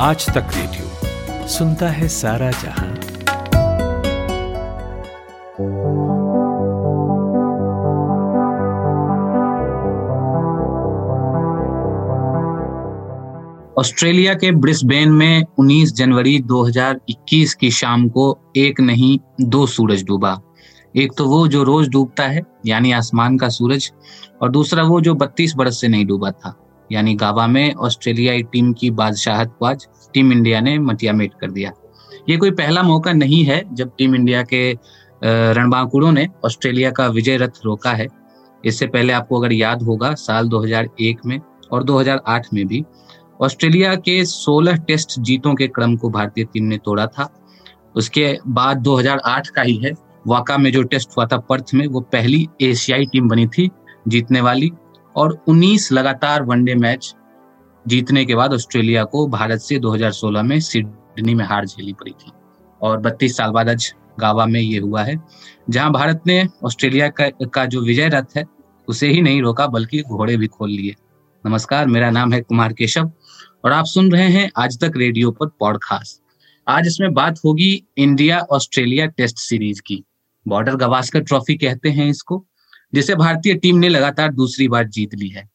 आज तक रेडियो सुनता है सारा जहाँ। ऑस्ट्रेलिया के ब्रिस्बेन में 19 जनवरी 2021 की शाम को एक नहीं, दो सूरज डूबा। एक तो वो जो रोज डूबता है, यानी आसमान का सूरज, और दूसरा वो जो 32 बरस से नहीं डूबा था। यानी गावा में ऑस्ट्रेलियाई टीम की बादशाहत को आज टीम इंडिया ने मटियामेट कर दिया। ये कोई पहला मौका नहीं है जब टीम इंडिया के रणबांकुरों ने ऑस्ट्रेलिया का विजय रथ रोका है। इससे पहले आपको अगर याद होगा, साल 2001 में और 2008 में भी ऑस्ट्रेलिया के 16 टेस्ट जीतों के क्रम को भारतीय टीम ने तोड़ा था। उसके बाद 2008 का ही है। वाका में जो टेस्ट हुआ था पर्थ में, वो पहली एशियाई टीम बनी थी जीतने वाली। और 19 लगातार वनडे मैच जीतने के बाद ऑस्ट्रेलिया को भारत से 2016 में सिडनी में हार झेली पड़ी थी। और 32 साल बाद आज गावा में ये हुआ है जहाँ भारत ने ऑस्ट्रेलिया का, का जो विजय रथ है उसे ही नहीं रोका बल्कि घोड़े भी खोल लिए। नमस्कार मेरा नाम है कुमार केशव और आप सुन रहे हैं आज तक रेडियो पर पॉडकास्ट। आज इसमें बात होगी इंडिया ऑस्ट्रेलिया टेस्ट सीरीज़ की। बॉर्डर गवास्कर ट्रॉफी कहते हैं इसको जिसे भारतीय टीम ने लगातार दूसरी बार जीत ली है।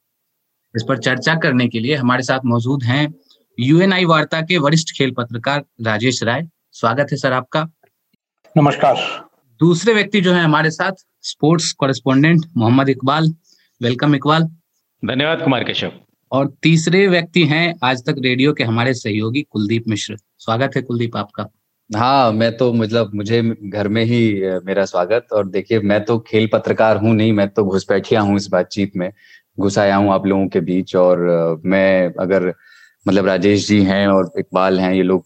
इस पर चर्चा करने के लिए हमारे साथ मौजूद हैं यूएनआई वार्ता के वरिष्ठ खेल पत्रकार राजेश राय। स्वागत है सर आपका। नमस्कार। दूसरे व्यक्ति जो है हमारे साथ sports correspondent Mohammad Iqbal. Welcome Iqbal. धन्यवाद कुमार केशव। और तीसरे व्यक्ति हैं आज तक रेडियो के हमारे सहयोगी कुलदीप मिश्र। स्वागत है कुलदीप आपका। हाँ मैं तो मतलब मुझे घर में ही मेरा स्वागत और देखिए, मैं तो खेल पत्रकार हूँ नहीं, मैं तो घुसपैठिया हूँ इस बातचीत में। घुस आया हूँ आप लोगों के बीच और मैं अगर मतलब राजेश जी हैं और इकबाल हैं, ये लोग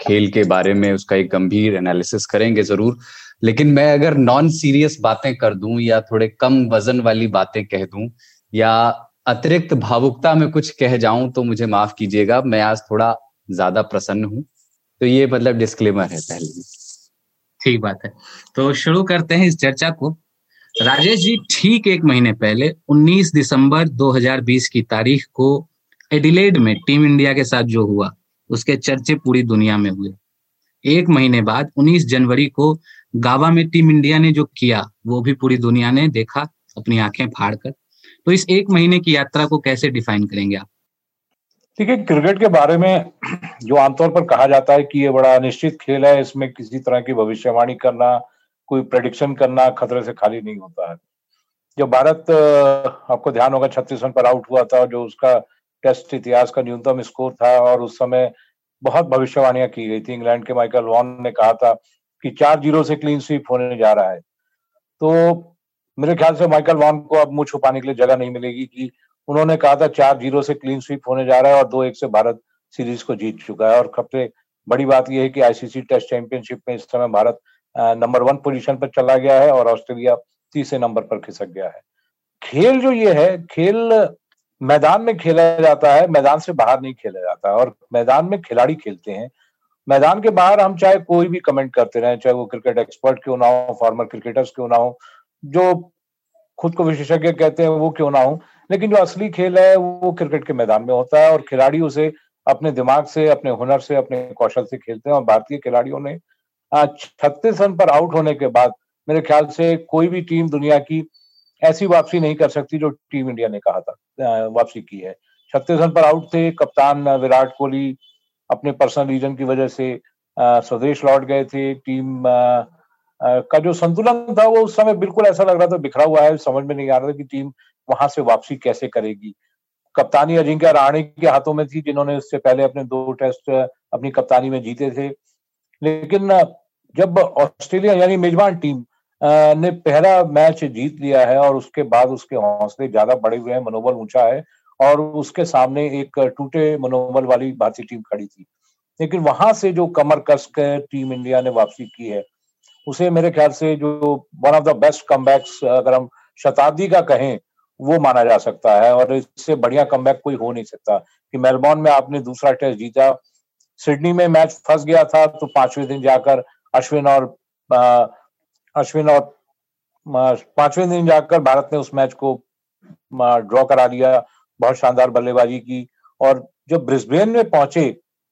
खेल के बारे में उसका एक गंभीर एनालिसिस करेंगे ज़रूर। लेकिन मैं अगर नॉन सीरियस बातें कर दूँ या थोड़े कम वज़न वाली बातें कह दूँ या अतिरिक्त भावुकता में कुछ कह जाऊँ तो मुझे माफ़ कीजिएगा, मैं आज थोड़ा ज़्यादा प्रसन्न हूँ। तो ये मतलब डिस्क्लेमर है पहले। ठीक बात है। तो शुरू करते हैं इस चर्चा को। राजेश जी, ठीक एक महीने पहले 19 दिसंबर 2020 की तारीख को एडिलेड में टीम इंडिया के साथ जो हुआ, उसके चर्चे पूरी दुनिया में हुए। एक महीने बाद 19 जनवरी को गावा में टीम इंडिया ने जो किया, वो भी पूरी दुनिया ने देखा, अपनी आँखें फाड़ कर तो इस एक महीने की यात्रा को कैसे डिफाइन करेंगे आप? है, क्रिकेट के बारे में जो आमतौर पर कहा जाता है कि ये बड़ा अनिश्चित खेल है, इसमें किसी तरह की भविष्यवाणी करना, कोई प्रडिक्शन करना खतरे से खाली नहीं होता है। जब भारत आपको ध्यान होगा छत्तीस रन पर आउट हुआ था, जो उसका टेस्ट इतिहास का न्यूनतम स्कोर था और उस समय बहुत भविष्यवाणियाँ की गई थी। इंग्लैंड के माइकल वॉन ने कहा था कि चार ज़ीरो से क्लीन स्वीप होने जा रहा है। तो मेरे ख्याल से माइकल वॉन को अब मुँह छुपाने के लिए जगह नहीं मिलेगी कि उन्होंने कहा था, चार ज़ीरो से क्लीन स्वीप होने जा रहा है और दो एक से भारत सीरीज़ को जीत चुका है। और सबसे बड़ी बात यह है कि आईसीसी टेस्ट चैंपियनशिप में इस समय भारत नंबर वन पोजीशन पर चला गया है और ऑस्ट्रेलिया तीसरे नंबर पर खिसक गया है। खेल जो ये है, खेल मैदान में खेला जाता है, मैदान से बाहर नहीं खेला जाता है और मैदान में खिलाड़ी खेलते हैं। मैदान के बाहर हम चाहे कोई भी कमेंट करते रहे, चाहे वो क्रिकेट एक्सपर्ट क्यों ना हो फॉर्मर क्रिकेटर्स क्यों ना हो, जो खुद को विशेषज्ञ कहते हैं वो क्यों ना हो लेकिन जो असली खेल है, वो क्रिकेट के मैदान में होता है और खिलाड़ी उसे अपने दिमाग से, अपने हुनर से, अपने कौशल से खेलते हैं और भारतीय खिलाड़ियों ने छत्तीस रन पर आउट होने के बाद मेरे ख्याल से कोई भी टीम दुनिया की ऐसी वापसी नहीं कर सकती जो टीम इंडिया ने कहा था वापसी की है। छत्तीस रन पर आउट थे, कप्तान विराट कोहली अपने पर्सनल रीजन की वजह से स्वदेश लौट गए थे। टीम का जो संतुलन था, वो उस समय बिल्कुल ऐसा लग रहा था, बिखरा हुआ है, समझ में नहीं आ रहा था कि टीम वहाँ से वापसी कैसे करेगी? कप्तानी अजिंक्य राणे के हाथों में थी, जिन्होंने उससे पहले अपने दो टेस्ट, अपनी कप्तानी में जीते थे। लेकिन, जब ऑस्ट्रेलिया यानी मेजबान टीम ने पहला मैच जीत लिया है और उसके बाद उसके हौसले ज़्यादा बढ़े हुए हैं, मनोबल ऊँचा है, और उसके सामने एक टूटे मनोबल वाली भारतीय टीम खड़ी थी। लेकिन वहाँ से जो कमर कस के टीम इंडिया ने वापसी की है, उसे मेरे ख्याल से जो वन ऑफ़ द बेस्ट कम अगर हम शताब्दी का कहें वो माना जा सकता है और इससे बढ़िया कम कोई हो नहीं सकता कि मेलबॉर्न में आपने दूसरा टेस्ट जीता। सिडनी में मैच फंस गया था तो पाँचवें दिन जाकर अश्विन और अश्विन और पाँचवें दिन जाकर भारत ने उस मैच को ड्रॉ करा दिया। बहुत शानदार बल्लेबाजी की और जब ब्रिस्बेन में पहुँचे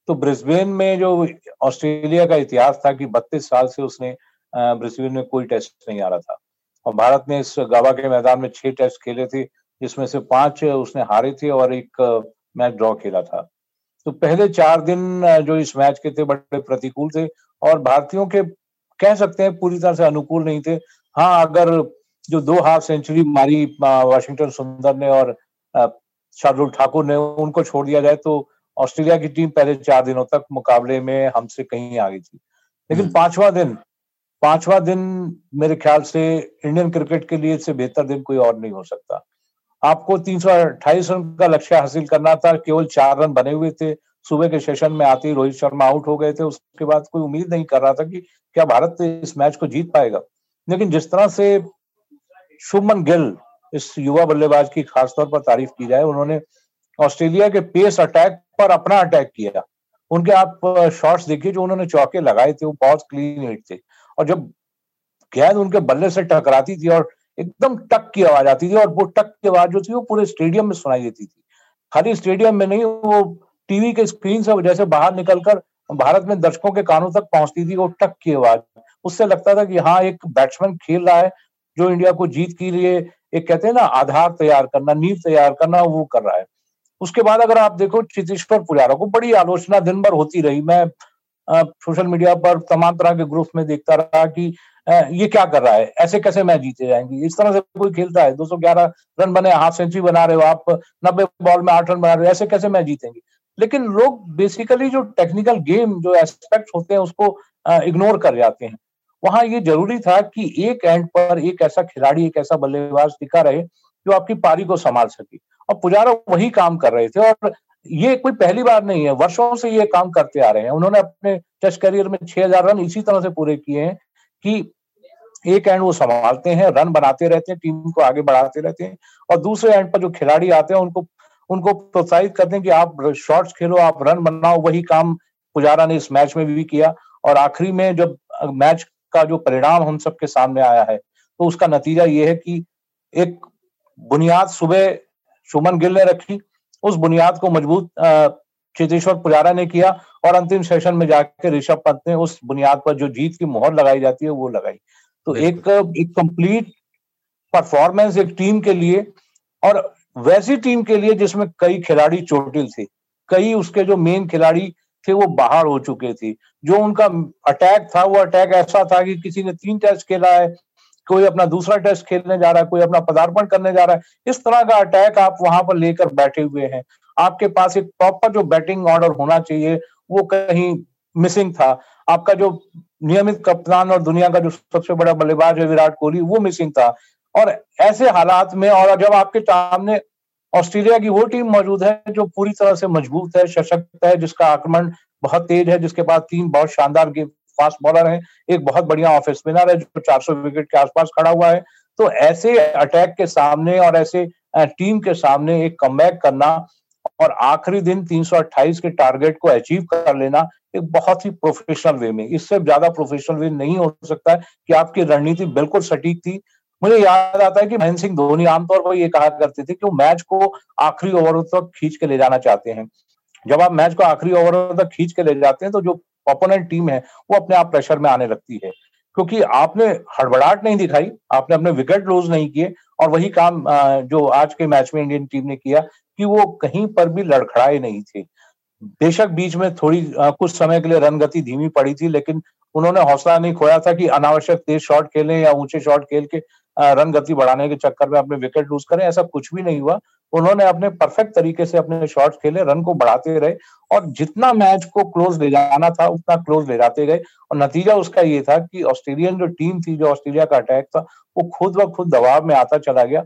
तो ब्रिस्बेन में जो ऑस्ट्रेलिया का इतिहास था कि बत्तीस साल से उसने ब्रिस्बेन में कोई टेस्ट नहीं आ रहा था। और भारत ने इस गावा के मैदान में छह टेस्ट खेले थे जिसमें से पाँच उसने हारे थे और एक मैच ड्रॉ खेला था। तो पहले चार दिन जो इस मैच के थे बड़े प्रतिकूल थे और भारतीयों के कह सकते हैं पूरी तरह से अनुकूल नहीं थे। हाँ अगर जो दो हाफ़ सेंचुरी मारी वाशिंगटन सुंदर ने और शार्दुल ठाकुर ने उनको छोड़ दिया जाए तो ऑस्ट्रेलिया की टीम पहले चार दिनों तक मुकाबले में हमसे कहीं आगे थी। लेकिन हम्म। पांचवा दिन पांचवा दिन मेरे ख्याल से इंडियन क्रिकेट के लिए इससे बेहतर दिन कोई और नहीं हो सकता। आपको तीन सौ अट्ठाईस रन का लक्ष्य हासिल करना था, केवल चार रन बने हुए थे। सुबह के सेशन में आते ही रोहित शर्मा आउट हो गए थे। उसके बाद कोई उम्मीद नहीं कर रहा था कि क्या भारत इस मैच को जीत पाएगा। लेकिन जिस तरह से शुभमन गिल इस युवा बल्लेबाज की खासतौर पर तारीफ़ की जाए, उन्होंने ऑस्ट्रेलिया के पेस अटैक पर अपना अटैक किया। उनके आप शॉट्स देखिए जो उन्होंने चौके लगाए थे, वो बहुत क्लीन हिट थे। और जब गेंद उनके बल्ले से टकराती थी और एकदम टक की आवाज़ आती थी और वो टक की आवाज़ जो थी वो पूरे स्टेडियम में सुनाई देती थी। खाली स्टेडियम में नहीं, वो टीवी के स्क्रीन से जैसे बाहर निकलकर भारत में दर्शकों के कानों तक पहुँचती थी वो टक की आवाज़। उससे लगता था कि हाँ एक बैट्समैन खेल रहा है जो इंडिया को जीत के लिए एक कहते हैं ना, आधार तैयार करना, नींव तैयार करना, वो कर रहा है। उसके बाद अगर आप देखो चितेश्वर पुजारा को बड़ी आलोचना दिन भर होती रही। मैं सोशल मीडिया पर तमाम तरह के ग्रुप में देखता रहा कि ये क्या कर रहा है? ऐसे कैसे मैच जीते जाएँगे? इस तरह से कोई खेलता है? 211 रन बने हाफ़ सेंचुरी बना रहे हो आप, नब्बे बॉल में आठ रन बना रहे हो, ऐसे कैसे मैच जीतेंगे? लेकिन लोग बेसिकली जो टेक्निकल गेम जो एस्पेक्ट होते हैं, उसको इग्नोर कर जाते हैं। वहाँ ये ज़रूरी था कि एक एंड पर एक ऐसा खिलाड़ी, एक ऐसा बल्लेबाज टिका रहे, जो आपकी पारी को संभाल सके। और पुजारा वही काम कर रहे थे और ये कोई पहली बार नहीं है। वर्षों से ये काम करते आ रहे हैं। उन्होंने अपने टेस्ट करियर में छह हज़ार रन इसी तरह से पूरे किए हैं कि एक एंड वो संभालते हैं रन बनाते रहते हैं टीम को आगे बढ़ाते रहते हैं और दूसरे एंड पर जो खिलाड़ी आते हैं, उनको उनको प्रोत्साहित करते हैं कि आप शॉट्स खेलो, आप रन बनाओ। वही काम पुजारा ने इस मैच में भी किया और आखिरी में जब मैच का जो परिणाम हम सबके सामने आया है तो उसका नतीजा ये है कि एक बुनियाद सुबह सुमन गिल ने रखी उस बुनियाद को मज़बूत चेतेश्वर पुजारा ने किया और अंतिम सेशन में जाकर ऋषभ पंत ने उस बुनियाद पर जो जीत की मोहर लगाई जाती है वो लगाई। तो एक एक कंप्लीट परफॉर्मेंस एक टीम के लिए और वैसी टीम के लिए जिसमें कई खिलाड़ी चोटिल थे कई उसके जो मेन खिलाड़ी थे वो बाहर हो चुके थे। जो उनका अटैक था वो अटैक ऐसा था कि किसी ने तीन टेस्ट खेला है कोई अपना दूसरा टेस्ट खेलने जा रहा है, कोई अपना पदार्पण करने जा रहा है, इस तरह का अटैक आप वहाँ पर लेकर बैठे हुए हैं। आपके पास एक प्रॉपर जो बैटिंग ऑर्डर होना चाहिए, वो कहीं मिसिंग था। आपका जो नियमित कप्तान और दुनिया का जो सबसे बड़ा बल्लेबाज है विराट कोहली, वो मिसिंग था। और ऐसे हालात में और जब आपके सामने ऑस्ट्रेलिया की वो टीम मौजूद है, जो पूरी तरह से मज़बूत है, सशक्त है, जिसका आक्रमण बहुत तेज है, जिसके पास तीन बहुत शानदार गेम फास्ट बॉलर है, एक बहुत बढ़िया ऑफ़ स्पिनर है, जो 400 विकेट के आसपास खड़ा हुआ है। तो ऐसे अटैक के सामने और ऐसे टीम के सामने एक कम करना और आखिरी दिन 328 के टारगेट को अचीव कर लेना एक बहुत ही प्रोफेशनल वे में। इससे ज़्यादा प्रोफेशनल वे नहीं हो सकता है कि आपकी रणनीति बिल्कुल सटीक थी। मुझे याद आता है कि महेंद्र सिंह धोनी आमतौर पर ये कहा करते थे कि वो मैच को आखिरी ओवर तक खींच के ले जाना चाहते हैं। जब आप मैच को आखिरी ओवर तक खींच के ले जाते हैं तो जो ओपोनेंट टीम है, वो अपने आप प्रेशर में आने लगती है। क्योंकि आपने हड़बड़ाहट नहीं दिखाई, आपने अपने विकेट लूज नहीं किए और वही काम जो आज के मैच में इंडियन टीम ने किया कि वो कहीं पर भी लड़खड़ाए नहीं थे। बेशक बीच में थोड़ी कुछ समय के लिए रन गति धीमी पड़ी थी, लेकिन उन्होंने हौसला नहीं खोया था कि अनावश्यक तेज शॉट खेलें या ऊँचे शॉट खेल के रन गति बढ़ाने के चक्कर में अपने विकेट लूज करें, ऐसा कुछ भी नहीं हुआ। उन्होंने अपने परफेक्ट तरीके से अपने शॉट्स खेले रन को बढ़ाते रहे और जितना मैच को क्लोज ले जाना था, उतना क्लोज ले जाते गए। और नतीजा उसका ये था कि ऑस्ट्रेलियन जो टीम थी, जो ऑस्ट्रेलिया का अटैक था, वो खुद ब खुद दबाव में आता चला गया।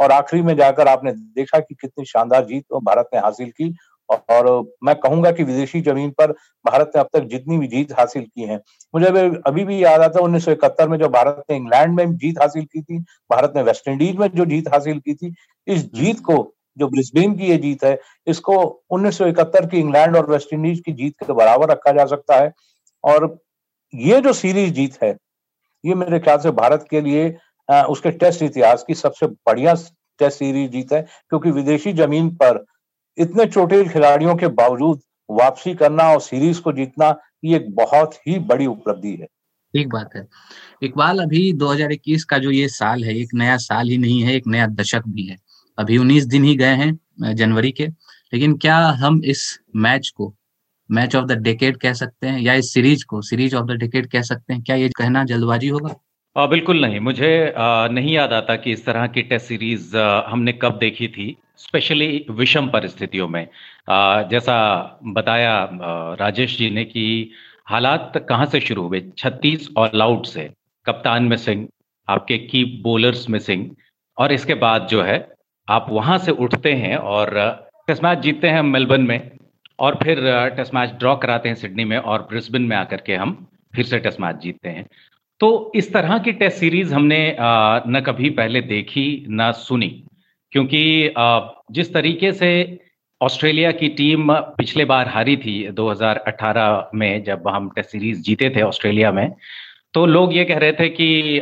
और आखिरी में जाकर आपने देखा कि कितनी शानदार जीत भारत ने हासिल की। और मैं कहूँगा कि विदेशी ज़मीन पर भारत ने अब तक जितनी भी जीत हासिल की है, मुझे अभी भी याद आता है उन्नीस सौ इकहत्तर में जो भारत ने इंग्लैंड में जीत हासिल की थी, भारत ने वेस्ट इंडीज में जो जीत हासिल की थी, इस जीत को, जो ब्रिस्बेन की ये जीत है, इसको उन्नीस सौ इकहत्तर की इंग्लैंड और वेस्ट इंडीज की जीत के बराबर रखा जा सकता है। और ये जो सीरीज़ जीत है, ये मेरे ख्याल से भारत के लिए उसके टेस्ट इतिहास की सबसे बढ़िया टेस्ट सीरीज़ जीत है, क्योंकि विदेशी ज़मीन पर इतने चोटिल खिलाड़ियों के बावजूद वापसी करना और सीरीज़ को जीतना ये एक बहुत ही बड़ी उपलब्धि है। ठीक बात है। इकबाल अभी 2021 का जो ये साल है एक नया साल ही नहीं है एक नया दशक भी है। अभी 19 दिन ही गए हैं जनवरी के। लेकिन क्या हम इस मैच को मैच ऑफ़ द डेकेड कह सकते हैं या इस सीरीज़ को सीरीज़ ऑफ़ द डेकेड कह सकते हैं? क्या ये कहना जल्दबाजी होगा? आ, बिल्कुल नहीं। मुझे आ, नहीं याद आता कि इस तरह की टेस्ट सीरीज़ आ, हमने कब देखी थी। स्पेशली विषम परिस्थितियों में। जैसा बताया राजेश जी ने कि हालात कहाँ से शुरू हुए? छत्तीस ऑल आउट से, कप्तान में सिंह आपके की बोलर्स में सिंह और इसके बाद जो है, आप वहाँ से उठते हैं और टेस्ट मैच जीतते हैं मेलबर्न में, और फिर टेस्ट मैच ड्रॉ कराते हैं सिडनी में, और ब्रिस्बेन में आकर के हम फिर से टेस्ट मैच जीतते हैं। तो इस तरह की टेस्ट सीरीज़ हमने न कभी पहले देखी, न सुनी। क्योंकि जिस तरीके से ऑस्ट्रेलिया की टीम पिछले बार हारी थी 2018 में जब हम टेस्ट सीरीज़ जीते थे ऑस्ट्रेलिया में तो लोग ये कह रहे थे कि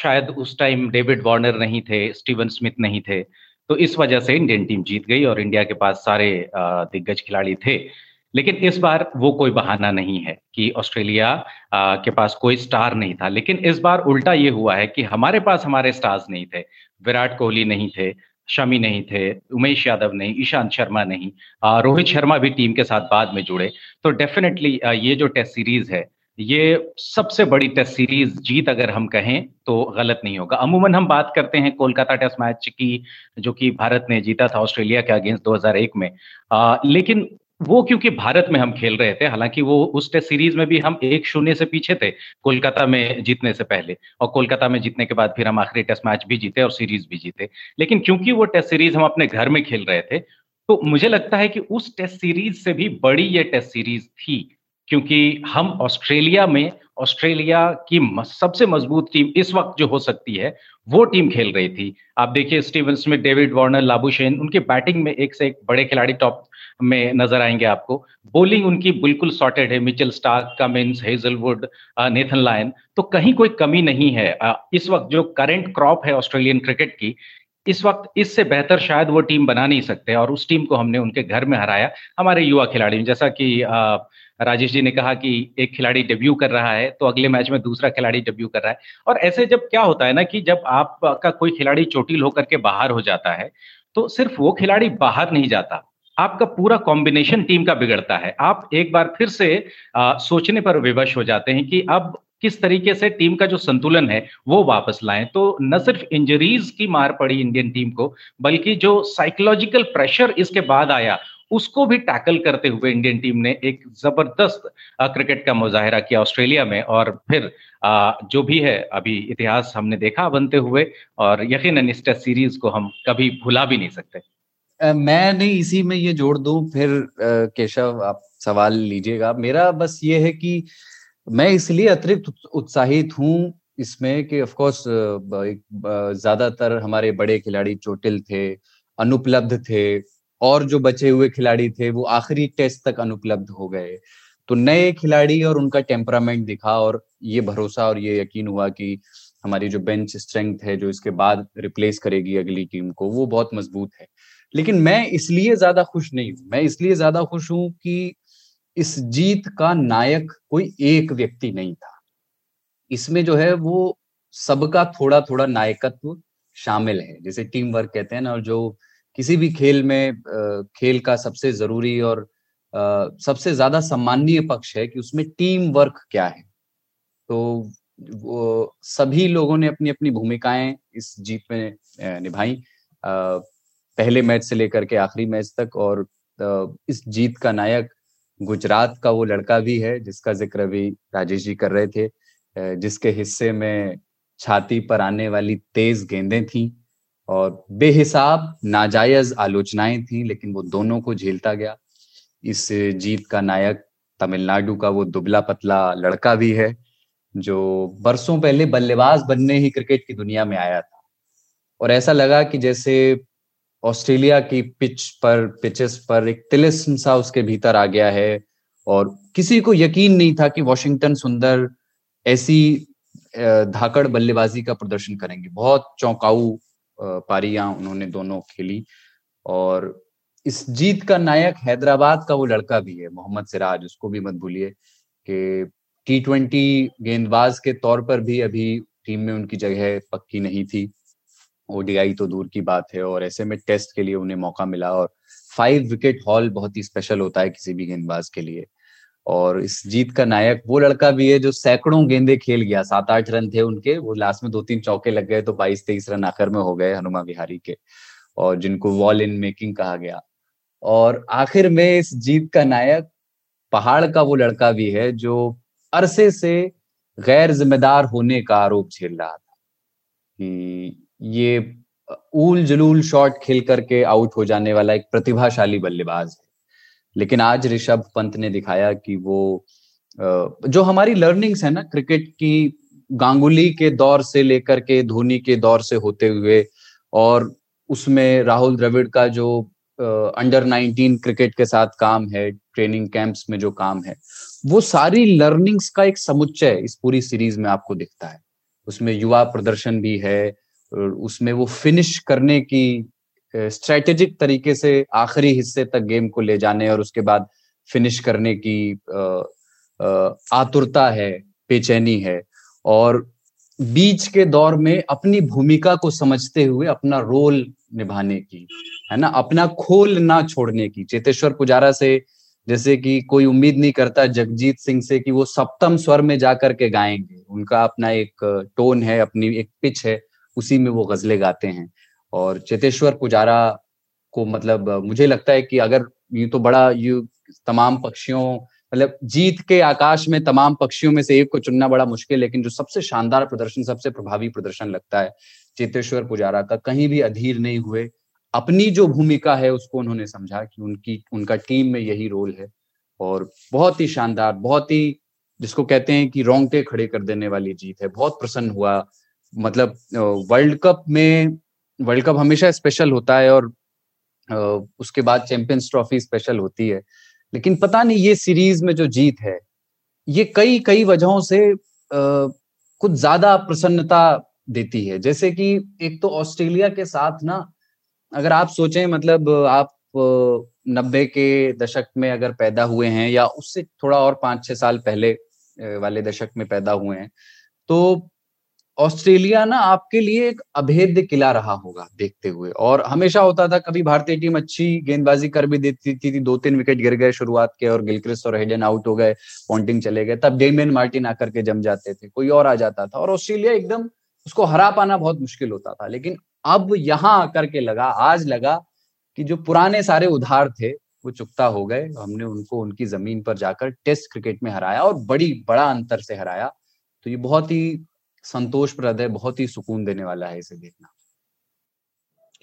शायद उस टाइम डेविड वार्नर नहीं थे, स्टीवन स्मिथ नहीं थे तो इस वजह से इंडियन टीम जीत गई और इंडिया के पास सारे दिग्गज खिलाड़ी थे। लेकिन इस बार वो कोई बहाना नहीं है कि ऑस्ट्रेलिया के पास कोई स्टार नहीं था। लेकिन इस बार उल्टा ये हुआ है कि हमारे पास हमारे स्टार्स नहीं थे, विराट कोहली नहीं थे शमी नहीं थे उमेश यादव नहीं ईशांत शर्मा नहीं रोहित शर्मा भी टीम के साथ बाद में जुड़े। तो डेफिनेटली ये जो टेस्ट सीरीज़ है ये सबसे बड़ी टेस्ट सीरीज़ जीत अगर हम कहें तो गलत नहीं होगा। अमूमन हम बात करते हैं कोलकाता टेस्ट मैच की जो कि भारत ने जीता था ऑस्ट्रेलिया के अगेंस्ट 2001 में। आ, लेकिन वो क्योंकि भारत में हम खेल रहे थे, हालाँकि वो उस टेस्ट सीरीज़ में भी हम एक शून्य से पीछे थे, कोलकाता में जीतने से पहले, और कोलकाता में जीतने के बाद फिर हम आखिरी टेस्ट मैच भी जीते और सीरीज़ भी जीते। लेकिन क्योंकि वो टेस्ट सीरीज़ हम अपने घर में खेल रहे थे तो मुझे लगता है कि उस टेस्ट सीरीज़ से भी बड़ी ये टेस्ट सीरीज़ थी, क्योंकि हम ऑस्ट्रेलिया में, ऑस्ट्रेलिया की सबसे मज़बूत टीम इस वक्त जो हो सकती है, वो टीम खेल रही थी। आप देखिए Steven Smith, David Warner Labuschagne उनकी बैटिंग में एक से एक बड़े खिलाड़ी, टॉप में नज़र आएँगे आपको। बोलिंग उनकी बिल्कुल सॉर्टेड है। Mitchell Starc Cummins Hazlewood Nathan Lyon तो कहीं कोई कमी नहीं है। इस वक्त जो करंट क्रॉप है ऑस्ट्रेलियन क्रिकेट की, इस वक्त इससे बेहतर शायद वो टीम बना नहीं सकते और उस टीम को हमने उनके घर में हराया हमारे युवा खिलाड़ी जैसा कि राजेश जी ने कहा कि एक खिलाड़ी डेब्यू कर रहा है तो अगले मैच में दूसरा खिलाड़ी डेब्यू कर रहा है। और ऐसे जब क्या होता है ना कि जब आपका कोई खिलाड़ी चोटिल होकर के बाहर हो जाता है तो सिर्फ़ वो खिलाड़ी बाहर नहीं जाता। आपका पूरा कॉम्बिनेशन टीम का बिगड़ता है। आप एक बार फिर से आ, सोचने पर विवश हो जाते हैं कि अब किस तरीके से टीम का जो संतुलन है वो वापस लाएँ। तो न सिर्फ़ इंजरीज की मार पड़ी इंडियन टीम को बल्कि जो साइकोलॉजिकल प्रेशर इसके बाद आया उसको भी टैकल करते हुए इंडियन टीम ने एक ज़बरदस्त क्रिकेट का मुजाहरा किया ऑस्ट्रेलिया में। और फिर जो भी है अभी इतिहास हमने देखा बनते हुए और यकीन इस टेस्ट सीरीज़ को हम कभी भुला भी नहीं सकते। मैं नहीं, इसी में ये जोड़ दूँ, फिर केशव, आप सवाल लीजिएगा। मेरा बस ये है कि मैं इसलिए अतिरिक्त उत्साहित हूँ इसमें कि ऑफ़ कोर्स ज़्यादातर हमारे बड़े खिलाड़ी चोटिल थे, अनुपलब्ध थे, और जो बचे हुए खिलाड़ी थे, वो आखिरी टेस्ट तक अनुपलब्ध हो गए। तो नए खिलाड़ी और उनका टेम्परामेंट दिखा और ये भरोसा और ये यकीन हुआ कि हमारी जो बेंच स्ट्रेंथ है, जो इसके बाद रिप्लेस करेगी अगली टीम को, वो बहुत मज़बूत है। लेकिन मैं इसलिए ज़्यादा खुश नहीं हूँ। मैं इसलिए ज़्यादा खुश हूँ कि इस जीत का नायक कोई एक व्यक्ति नहीं था। इसमें जो है वो सबका थोड़ा थोड़ा नायकत्व शामिल है। जैसे टीम वर्क कहते हैं ना, और जो किसी भी खेल में खेल का सबसे ज़रूरी और सबसे ज़्यादा सम्माननीय पक्ष है कि उसमें टीम वर्क क्या है। तो वो सभी लोगों ने अपनी अपनी भूमिकाएँ इस जीत में निभाई। पहले मैच से लेकर के आखिरी मैच तक और इस जीत का नायक गुजरात का वो लड़का भी है, जिसका ज़िक्र अभी राजेश जी कर रहे थे जिसके हिस्से में छाती पर आने वाली तेज गेंदें थी और बेहिसाब नाजायज आलोचनाएँ थी, लेकिन वो दोनों को झेलता गया। इस जीत का नायक तमिलनाडु का वो दुबला पतला लड़का भी है, जो बरसों पहले बल्लेबाज बनने ही क्रिकेट की दुनिया में आया था। और ऐसा लगा कि जैसे ऑस्ट्रेलिया की पिच पर पिचेस पर एक तिलिस्म सा उसके भीतर आ गया है और किसी को यकीन नहीं था कि वॉशिंगटन सुंदर ऐसी धाकड़ बल्लेबाजी का प्रदर्शन करेंगे। बहुत चौंकाऊ पारियाँ उन्होंने दोनों खेली और इस जीत का नायक हैदराबाद का वो लड़का भी है, मोहम्मद सिराज, उसको भी मत भूलिए कि टी ट्वेंटी गेंदबाज के तौर पर भी अभी टीम में उनकी जगह पक्की नहीं थी। ओडीआई तो दूर की बात है और ऐसे में टेस्ट के लिए उन्हें मौका मिला और फाइव विकेट हॉल बहुत ही स्पेशल होता है किसी भी गेंदबाज के लिए। और इस जीत का नायक वो लड़का भी है जो सैकड़ों गेंदे खेल गया सात आठ रन थे उनके, वो लास्ट में दो तीन चौके लग गए तो बाईस तेईस रन आखिर में हो गए हनुमा विहारी के और जिनको वॉल इन मेकिंग कहा गया। और आखिर में इस जीत का नायक पहाड़ का वो लड़का भी है जो अरसे से गैर जिम्मेदार होने का आरोप झेल रहा था कि ये ऊल जलूल शॉट खेल करके आउट हो जाने वाला एक प्रतिभाशाली बल्लेबाज है। लेकिन आज ऋषभ पंत ने दिखाया कि वो जो हमारी लर्निंग्स है ना क्रिकेट की गांगुली के दौर से लेकर के धोनी के दौर से होते हुए और उसमें राहुल द्रविड़ का जो अंडर नाइनटीन क्रिकेट के साथ काम है ट्रेनिंग कैंप्स में जो काम है, वो सारी लर्निंग्स का एक समुच्चय इस पूरी सीरीज़ में आपको दिखता है। उसमें युवा प्रदर्शन भी है उसमें वो फिनिश करने की स्ट्रेटेजिक तरीके से आखिरी हिस्से तक गेम को ले जाने और उसके बाद फिनिश करने की आतुरता है, बेचैनी है। और बीच के दौर में अपनी भूमिका को समझते हुए अपना रोल निभाने की, है ना? अपना खोल ना छोड़ने की। चेतेश्वर पुजारा से जैसे कि कोई उम्मीद नहीं करता जगजीत सिंह से कि वो सप्तम स्वर में जाकर के गाएँगे। उनका अपना एक टोन है, अपनी एक पिच है। उसी में वो गजलें गाते हैं। और चेतेश्वर पुजारा को मतलब मुझे लगता है कि अगर ये तो बड़ा, यू तमाम पक्षियों मतलब जीत के आकाश में तमाम पक्षियों में से एक को चुनना बड़ा मुश्किल, लेकिन जो सबसे शानदार प्रदर्शन, सबसे प्रभावी प्रदर्शन लगता है चेतेश्वर पुजारा का, कहीं भी अधीर नहीं हुए। अपनी जो भूमिका है उसको उन्होंने समझा कि उनकी, उनका टीम में यही रोल है। और बहुत ही शानदार, बहुत ही जिसको कहते हैं कि रोंगटे खड़े कर देने वाली जीत है। बहुत प्रसन्न हुआ मतलब वर्ल्ड कप में, वर्ल्ड कप हमेशा स्पेशल होता है और उसके बाद चैंपियंस ट्रॉफी स्पेशल होती है। लेकिन पता नहीं ये सीरीज़ में जो जीत है, ये कई कई वजहों से कुछ ज़्यादा प्रसन्नता देती है। जैसे कि एक तो ऑस्ट्रेलिया के साथ ना, अगर आप सोचें मतलब आप नब्बे के दशक में अगर पैदा हुए हैं या उससे थोड़ा और पाँच छह साल पहले वाले दशक में पैदा हुए हैं तो ऑस्ट्रेलिया ना आपके लिए एक अभेद्य किला रहा होगा देखते हुए। और हमेशा होता था कभी भारतीय टीम अच्छी गेंदबाजी कर भी देती थी, थी दो तीन विकेट गिर गए शुरुआत के और गिलक्रिस्ट और हेडन आउट हो गए पॉन्टिंग चले गए तब डेमियन मार्टिन आकर के जम जाते थे कोई और आ जाता था। और ऑस्ट्रेलिया एकदम उसको हरा पाना बहुत मुश्किल होता था लेकिन अब यहाँ आकर के लगा आज लगा कि जो पुराने सारे उधार थे वो चुकता हो गए हमने उनको उनकी ज़मीन पर जाकर टेस्ट क्रिकेट में हराया और बड़ी बड़ा अंतर से हराया। तो ये बहुत ही संतोषप्रद है, बहुत ही सुकून देने वाला है इसे देखना।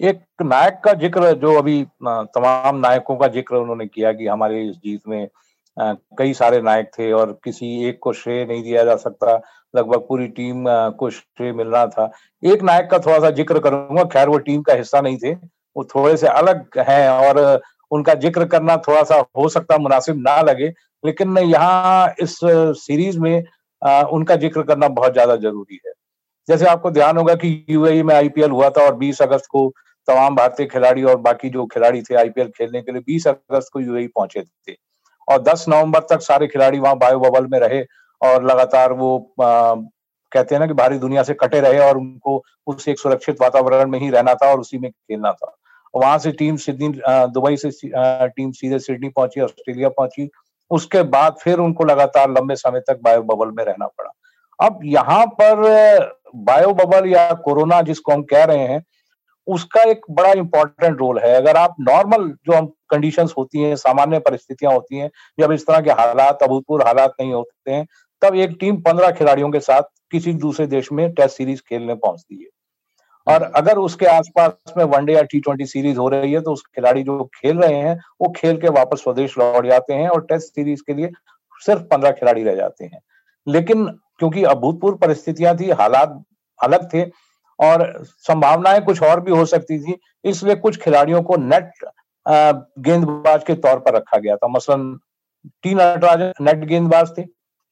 एक नायक का ज़िक्र जो अभी तमाम नायकों का ज़िक्र उन्होंने किया कि हमारे इस जीत में कई सारे नायक थे और किसी एक को श्रेय नहीं दिया जा सकता, लगभग पूरी टीम को श्रेय मिल रहा था। एक नायक का थोड़ा सा ज़िक्र करूँगा, खैर वो टीम का हिस्सा नहीं थे, वो थोड़े से अलग हैं और उनका ज़िक्र करना थोड़ा सा हो सकता, मुनासिब ना लगे, लेकिन यहाँ इस सीरीज़ में आ, उनका ज़िक्र करना बहुत ज़्यादा ज़रूरी है। जैसे आपको ध्यान होगा कि यूएई में आईपीएल हुआ था और 20 अगस्त को तमाम भारतीय खिलाड़ी और बाकी जो खिलाड़ी थे आईपीएल खेलने के लिए 20 अगस्त को यूएई पहुँचे थे। और 10 नवंबर तक सारे खिलाड़ी वहाँ बायो बबल में रहे और लगातार वो आ, कहते हैं ना कि बाहरी दुनिया से कटे रहे और उनको उस एक सुरक्षित वातावरण में ही रहना था और उसी में खेलना था। वहाँ से टीम सिडनी दुबई से टीम सीधे सिडनी पहुँची ऑस्ट्रेलिया पहुँची उसके बाद फिर उनको लगातार लंबे समय तक बायो बबल में रहना पड़ा। अब यहाँ पर बायो बबल या कोरोना जिसको हम कह रहे हैं, उसका एक बड़ा इंपॉर्टेंट रोल है। अगर आप नॉर्मल जो हम कंडीशन होती हैं, सामान्य परिस्थितियाँ होती हैं, जब इस तरह के हालात, अभूतपूर्व हालात नहीं होते हैं, तब एक टीम पंद्रह खिलाड़ियों के साथ किसी दूसरे देश में टेस्ट सीरीज़ खेलने पहुँचती है। और अगर उसके आसपास में वनडे या टी ट्वेंटी सीरीज़ हो रही है तो उस खिलाड़ी जो खेल रहे हैं, वो खेल के वापस स्वदेश लौट जाते हैं और टेस्ट सीरीज़ के लिए सिर्फ़ पंद्रह खिलाड़ी रह जाते हैं। लेकिन क्योंकि अभूतपूर्व परिस्थितियाँ थी, हालात अलग थे और संभावनाएँ कुछ और भी हो सकती थी, इसलिए कुछ खिलाड़ियों को नेट गेंदबाज के तौर पर रखा गया था। मसलन टी नटराजन नेट गेंदबाज थे,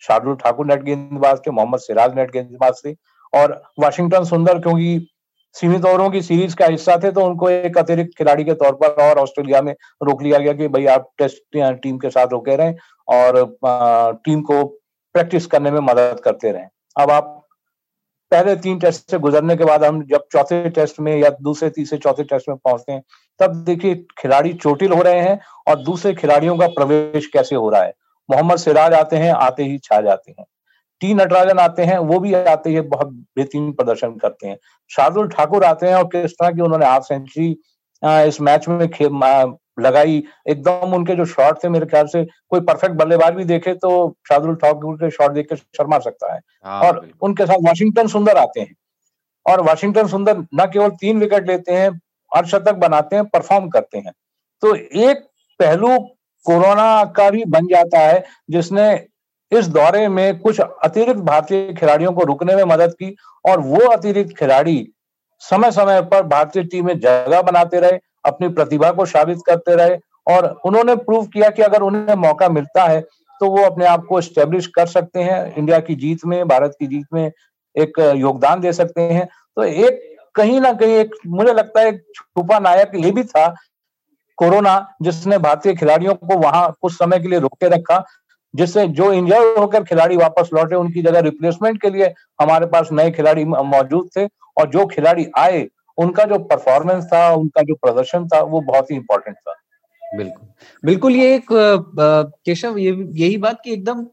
शार्दुल ठाकुर नेट गेंदबाज थे, मोहम्मद सिराज नेट गेंदबाज थे और वाशिंगटन सुंदर, क्योंकि सीमित ओवरों की सीरीज़ का हिस्सा थे तो उनको एक अतिरिक्त खिलाड़ी के तौर पर और ऑस्ट्रेलिया में रोक लिया गया कि भाई आप टेस्ट टीम के साथ रोके रहें और टीम को प्रैक्टिस करने में मदद करते रहें। अब आप पहले तीन टेस्ट से गुजरने के बाद हम जब चौथे टेस्ट में या दूसरे, तीसरे, चौथे टेस्ट में पहुँचते हैं, तब देखिए खिलाड़ी चोटिल हो रहे हैं और दूसरे खिलाड़ियों का प्रवेश कैसे हो रहा है। मोहम्मद सिराज आते हैं, आते ही छा जाते हैं। टी नटराजन आते हैं वो भी आते ही बहुत बेहतरीन प्रदर्शन करते हैं। शार्दुल ठाकुर आते हैं और किस तरह की उन्होंने हाफ़ सेंचुरी इस मैच में लगाई। एकदम उनके जो शॉट थे मेरे ख्याल से कोई परफेक्ट बल्लेबाज भी देखे तो शार्दुल ठाकुर के शॉट देख के शर्मा सकता है। हाँ, और उनके साथ वाशिंगटन सुंदर आते हैं। और वाशिंगटन सुंदर न केवल तीन विकेट लेते हैं अर्धशतक बनाते हैं परफॉर्म करते हैं। तो एक पहलू कोरोना का भी बन जाता है जिसने इस दौरे में कुछ अतिरिक्त भारतीय खिलाड़ियों को रुकने में मदद की और वो अतिरिक्त खिलाड़ी समय समय पर भारतीय टीम में जगह बनाते रहे, अपनी प्रतिभा को साबित करते रहे और उन्होंने प्रूव किया कि अगर उन्हें मौका मिलता है तो वो अपने आप को स्टेब्लिश कर सकते हैं, इंडिया की जीत में, भारत की जीत में एक योगदान दे सकते हैं। तो एक कहीं ना कहीं एक मुझे लगता है एक छुपा नायक ये भी था कोरोना जिसने भारतीय खिलाड़ियों को वहाँ कुछ समय के लिए रोके रखा। जिससे जो इंजर्ड होकर खिलाड़ी वापस लौटे, उनकी जगह रिप्लेसमेंट के लिए हमारे पास नए खिलाड़ी मौजूद थे। और जो खिलाड़ी आए, उनका जो परफॉर्मेंस था, उनका जो प्रदर्शन था, वो बहुत ही इंपॉर्टेंट था। बिल्कुल। बिल्कुल, ये एक केशव, ये यही बात की एकदम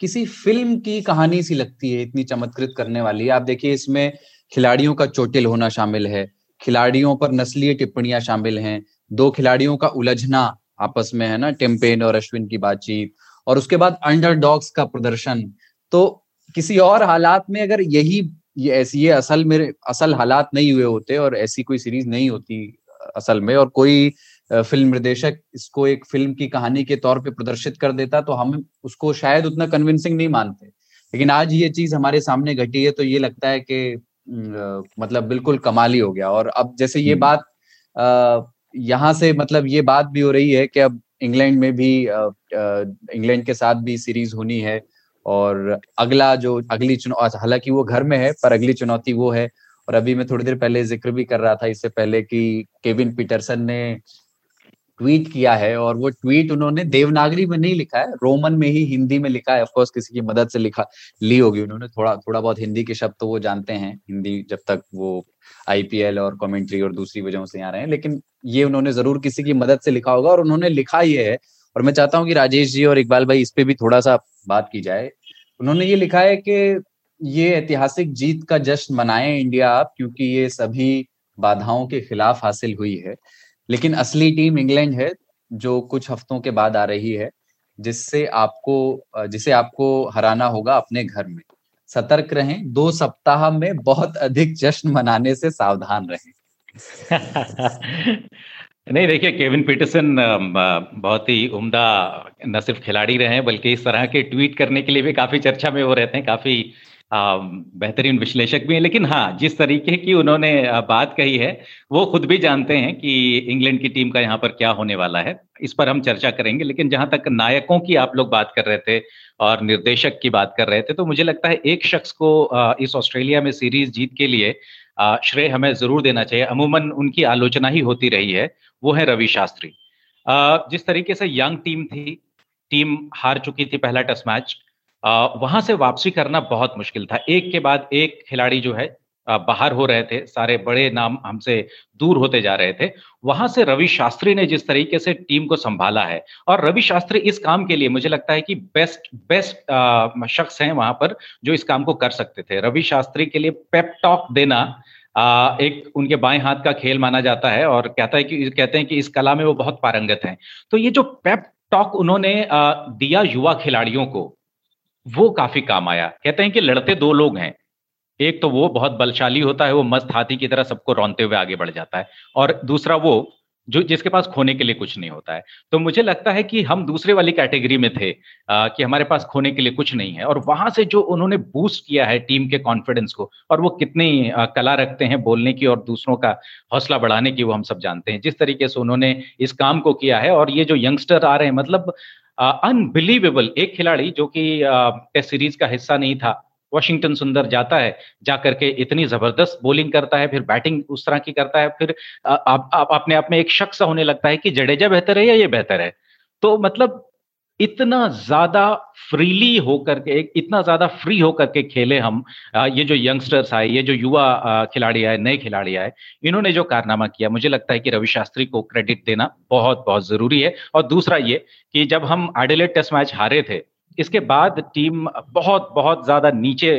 किसी फ़िल्म की कहानी सी लगती है, इतनी चमत्कृत करने वाली। आप देखिए, इसमें खिलाड़ियों का चोटिल होना शामिल है, खिलाड़ियों पर नस्लीय टिप्पणियाँ शामिल हैं, दो खिलाड़ियों का उलझना आपस में है ना, टेम्पेन और अश्विन की बातचीत और उसके बाद अंडरडॉग्स का प्रदर्शन। तो किसी और हालात में अगर यही ये ऐसी ये असल में असल हालात नहीं हुए होते और ऐसी कोई सीरीज़ नहीं होती असल में और कोई फ़िल्म निर्देशक इसको एक फ़िल्म की कहानी के तौर पे प्रदर्शित कर देता तो हम उसको शायद उतना कन्विंसिंग नहीं मानते। लेकिन आज ये चीज़ हमारे सामने घटी है तो ये लगता है कि मतलब बिल्कुल कमाल ही हो गया। और अब जैसे ये हम्म। बात यहाँ से मतलब ये बात भी हो रही है कि अब इंग्लैंड में भी इंग्लैंड के साथ भी सीरीज़ होनी है और अगला जो, अगली चुनौती हालाँकि वो घर में है, पर अगली चुनौती वो है और अभी मैं थोड़ी देर पहले ज़िक्र भी कर रहा था इससे पहले कि केविन पीटरसन ने ट्वीट किया है और वो ट्वीट उन्होंने देवनागरी में नहीं लिखा है, रोमन में ही हिंदी में लिखा है। ऑफकोर्स किसी की मदद से लिखा, ली होगी उन्होंने। थोड़ा थोड़ा बहुत हिंदी के शब्द तो वो जानते हैं, हिंदी जब तक वो आईपीएल और कमेंट्री और दूसरी वजहों से यहाँ रहे हैं। लेकिन ये उन्होंने ज़रूर किसी की मदद से लिखा होगा और उन्होंने लिखा ये है, और मैं चाहता हूँ कि राजेश जी और इकबाल भाई इस पे भी थोड़ा सा बात की जाए। उन्होंने ये लिखा है कि ये ऐतिहासिक जीत का जश्न मनाए इंडिया आप, क्योंकि ये सभी बाधाओं के खिलाफ हासिल हुई है। लेकिन असली टीम इंग्लैंड है, जो कुछ हफ्तों के बाद आ रही है, जिससे आपको जिसे आपको हराना होगा अपने घर में। सतर्क रहें, दो सप्ताह में बहुत अधिक जश्न मनाने से सावधान रहें। नहीं, देखिए, केविन पीटरसन बहुत ही उम्दा, न सिर्फ़ खिलाड़ी रहे हैं, बल्कि इस तरह के ट्वीट करने के लिए भी काफ़ी चर्चा में वो रहते हैं, काफ़ी बेहतरीन विश्लेषक भी हैं। लेकिन हाँ जिस तरीके की उन्होंने बात कही है, वो खुद भी जानते हैं कि इंग्लैंड की टीम का यहाँ पर क्या होने वाला है। इस पर हम चर्चा करेंगे, लेकिन जहाँ तक नायकों की आप लोग बात कर रहे थे और निर्देशक की बात कर रहे थे तो मुझे लगता है एक शख्स को इस ऑस्ट्रेलिया में सीरीज़ जीत के लिए श्रेय हमें ज़रूर देना चाहिए। अमूमन उनकी आलोचना ही होती रही है, वो है रवि शास्त्री। जिस तरीके से यंग टीम थी, टीम हार चुकी थी पहला टेस्ट मैच वहाँ से वापसी करना बहुत मुश्किल था। एक के बाद एक खिलाड़ी जो है बाहर हो रहे थे सारे बड़े नाम हमसे दूर होते जा रहे थे। वहाँ से रवि शास्त्री ने जिस तरीके से टीम को संभाला है और रवि शास्त्री इस काम के लिए मुझे लगता है कि बेस्ट बेस्ट शख्स हैं वहाँ पर जो इस काम को कर सकते थे। रवि शास्त्री के लिए पेप टॉक देना आ, एक उनके बाएँ हाथ का खेल माना जाता है और कहता है कि कहते हैं कि इस कला में वो बहुत पारंगत हैं। तो ये जो पेप टॉक उन्होंने दिया युवा खिलाड़ियों को वो काफ़ी काम आया। कहते हैं कि लड़ते दो लोग हैं। एक तो वो बहुत बलशाली होता है वो मस्त हाथी की तरह सबको रौनते हुए आगे बढ़ जाता है और दूसरा वो जो जिसके पास खोने के लिए कुछ नहीं होता है। तो मुझे लगता है कि हम दूसरे वाली कैटेगरी में थे आ, कि हमारे पास खोने के लिए कुछ नहीं है और वहाँ से जो उन्होंने बूस्ट किया है टीम के कॉन्फिडेंस को और वो कितनी आ, कला रखते हैं बोलने की और दूसरों का हौसला बढ़ाने की वो हम सब जानते हैं। जिस तरीके से उन्होंने इस काम को किया है और ये जो यंगस्टर आ रहे हैं मतलब अनबिलीवेबल एक खिलाड़ी जो कि टेस्ट सीरीज़ का हिस्सा नहीं था। वॉशिंगटन सुंदर जाता है जाकर के इतनी ज़बरदस्त बॉलिंग करता है फिर बैटिंग उस तरह की करता है फिर आप, अपने आप में एक शख्स होने लगता है कि जडेजा बेहतर है या ये बेहतर है। तो मतलब इतना ज़्यादा फ्रीली होकर के, इतना ज़्यादा फ्री होकर के खेले हम। ये जो यंगस्टर्स आए, ये जो युवा खिलाड़ी आए, नए खिलाड़ी आए, इन्होंने जो कारनामा किया, मुझे लगता है कि रवि शास्त्री को क्रेडिट देना बहुत बहुत ज़रूरी है। और दूसरा ये कि जब हम एडिलेट टेस्ट मैच हारे थे, इसके बाद टीम बहुत बहुत ज़्यादा नीचे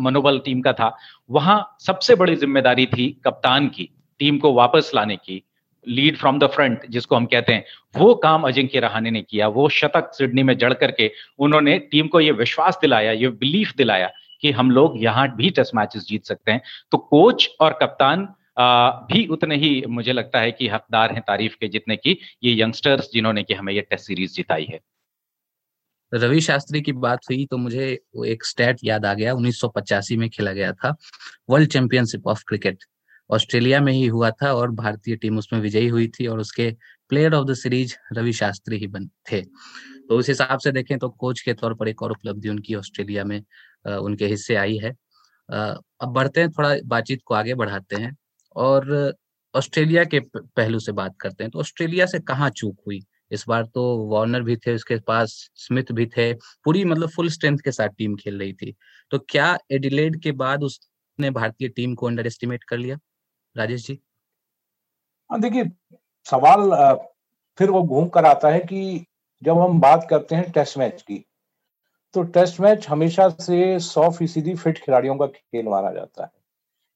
मनोबल टीम का था। वहाँ सबसे बड़ी ज़िम्मेदारी थी कप्तान की टीम को वापस लाने की। लीड फ्रॉम द फ्रंट जिसको हम कहते हैं, वो काम अजिंक्य रहाने ने किया, वो शतक सिडनी में जड़ करके उन्होंने टीम को ये विश्वास दिलाया, ये बिलीफ दिलाया कि हम लोग यहाँ भी टेस्ट मैचेस जीत सकते हैं। तो कोच और कप्तान भी उतने ही मुझे लगता है कि हकदार हैं तारीफ़ के जितने की, ये यंगस्टर्स जिन्होंने कि हमें ये टेस्ट सीरीज़ जिताई है। रवि शास्त्री की बात हुई तो मुझे एक स्टैट याद आ गया, उन्नीस सौ पचासी में खेला गया था world championship of cricket Australia में ही हुआ था और भारतीय टीम उसमें विजयी हुई थी और उसके player of the series Ravi Shastri ही बन थे। तो उस हिसाब से देखें तो कोच के तौर पर एक और उपलब्धि उनकी ऑस्ट्रेलिया में उनके हिस्से आई है। अब बढ़ते हैं, थोड़ा बातचीत को आगे बढ़ाते हैं और ऑस्ट्रेलिया के पहलू से बात करते हैं। तो ऑस्ट्रेलिया से कहाँ चूक हुई? इस बार तो वार्नर भी थे, उसके पास स्मिथ भी थे, पूरी मतलब फुल स्ट्रेंथ के साथ टीम खेल रही थी। तो क्या एडिलेड के बाद उसने भारतीय टीम को अंडर एस्टिमेट कर लिया? राजेश जी? हाँ देखिए, सवाल फिर वो घूम कर आता है कि जब हम बात करते हैं टेस्ट मैच की तो टेस्ट मैच हमेशा से सौ फ़ीसदी फिट खिलाड़ियों का खेल माना जाता है।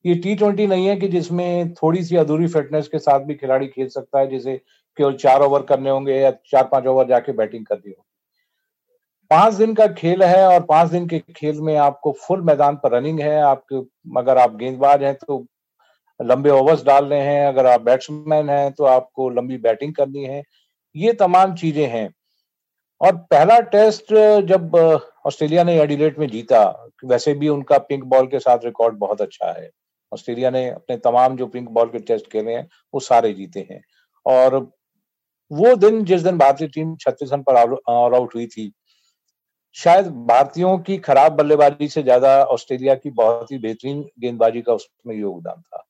ये टी ट्वेंटी नहीं है कि जिसमें थोड़ी सी अधूरी फिटनेस के साथ भी खिलाड़ी खेल सकता है, जैसे केवल चार ओवर करने होंगे या चार पाँच ओवर जाके बैटिंग करनी होगी। पाँच दिन का खेल है और पाँच दिन के खेल में आपको फुल मैदान पर रनिंग है आपके अगर आप गेंदबाज हैं तो लंबे ओवर्स डाल रहे हैं, अगर आप बैट्समैन हैं तो आपको लंबी बैटिंग करनी है। ये तमाम चीज़ें हैं। और पहला टेस्ट जब ऑस्ट्रेलिया ने एडिलेट में जीता, वैसे भी उनका पिंक बॉल के साथ रिकॉर्ड बहुत अच्छा है। ऑस्ट्रेलिया ने अपने तमाम जो पिंक बॉल के टेस्ट खेले हैं, वो सारे जीते हैं। और वो दिन, जिस दिन भारतीय टीम छत्तीस रन पर ऑल आउट हुई थी, शायद भारतीयों की खराब बल्लेबाजी से ज़्यादा ऑस्ट्रेलिया की बहुत ही बेहतरीन गेंदबाजी का उसमें योगदान था।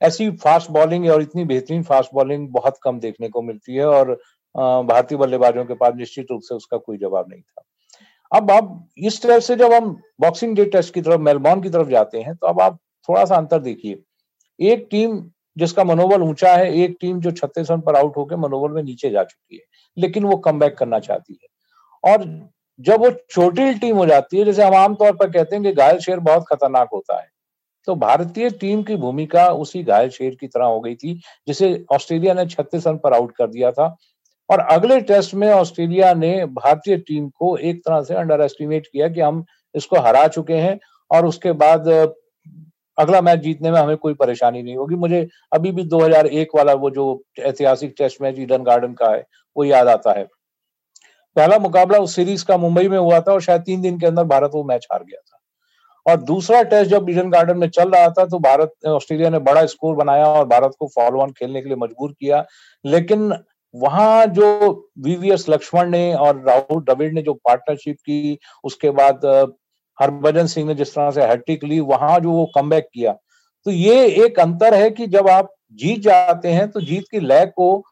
ऐसी फास्ट बॉलिंग और इतनी बेहतरीन फास्ट बॉलिंग बहुत कम देखने को मिलती है और भारतीय बल्लेबाजों के पास निश्चित रूप से उसका कोई जवाब नहीं था। अब अब इस तरह से जब हम बॉक्सिंग डे टेस्ट की तरफ़ मेलबॉर्न की तरफ़ जाते हैं तो अब आप थोड़ा सा अंतर देखिए। एक टीम जिसका मनोबल ऊँचा है, एक टीम जो छत्तीस रन पर आउट होकर मनोबल में नीचे जा चुकी है, लेकिन वो कम करना चाहती है। और जब वो छोटी टीम हो जाती है, जैसे हम आमतौर पर कहते हैं कि घायल शेर बहुत खतरनाक होता है तो भारतीय टीम की भूमिका उसी घायल शेर की तरह हो गई थी, जिसे ऑस्ट्रेलिया ने छत्तीस रन पर आउट कर दिया था। और अगले टेस्ट में ऑस्ट्रेलिया ने भारतीय टीम को एक तरह से अंडर एस्टिमेट किया कि हम इसको हरा चुके हैं और उसके बाद अगला मैच जीतने में हमें कोई परेशानी नहीं होगी। मुझे अभी भी 2001 वाला वो जो ऐतिहासिक टेस्ट मैच ईडन गार्डन का है, वो याद आता है। पहला मुकाबला उस सीरीज़ का मुंबई में हुआ था और शायद तीन दिन के अंदर भारत वो मैच हार गया था। और दूसरा टेस्ट जब ईडन गार्डन में चल रहा था तो भारत ऑस्ट्रेलिया ने बड़ा स्कोर बनाया और भारत को फॉलो ऑन खेलने के लिए मजबूर किया। लेकिन वहाँ जो वीवीएस लक्ष्मण ने और राहुल द्रविड़ ने जो पार्टनरशिप की, उसके बाद हरभजन सिंह ने जिस तरह से हैट्रिक ली, वहाँ जो वो कम किया। तो ये एक अंतर है कि जब आप जीत जाते हैं तो जीत की लय को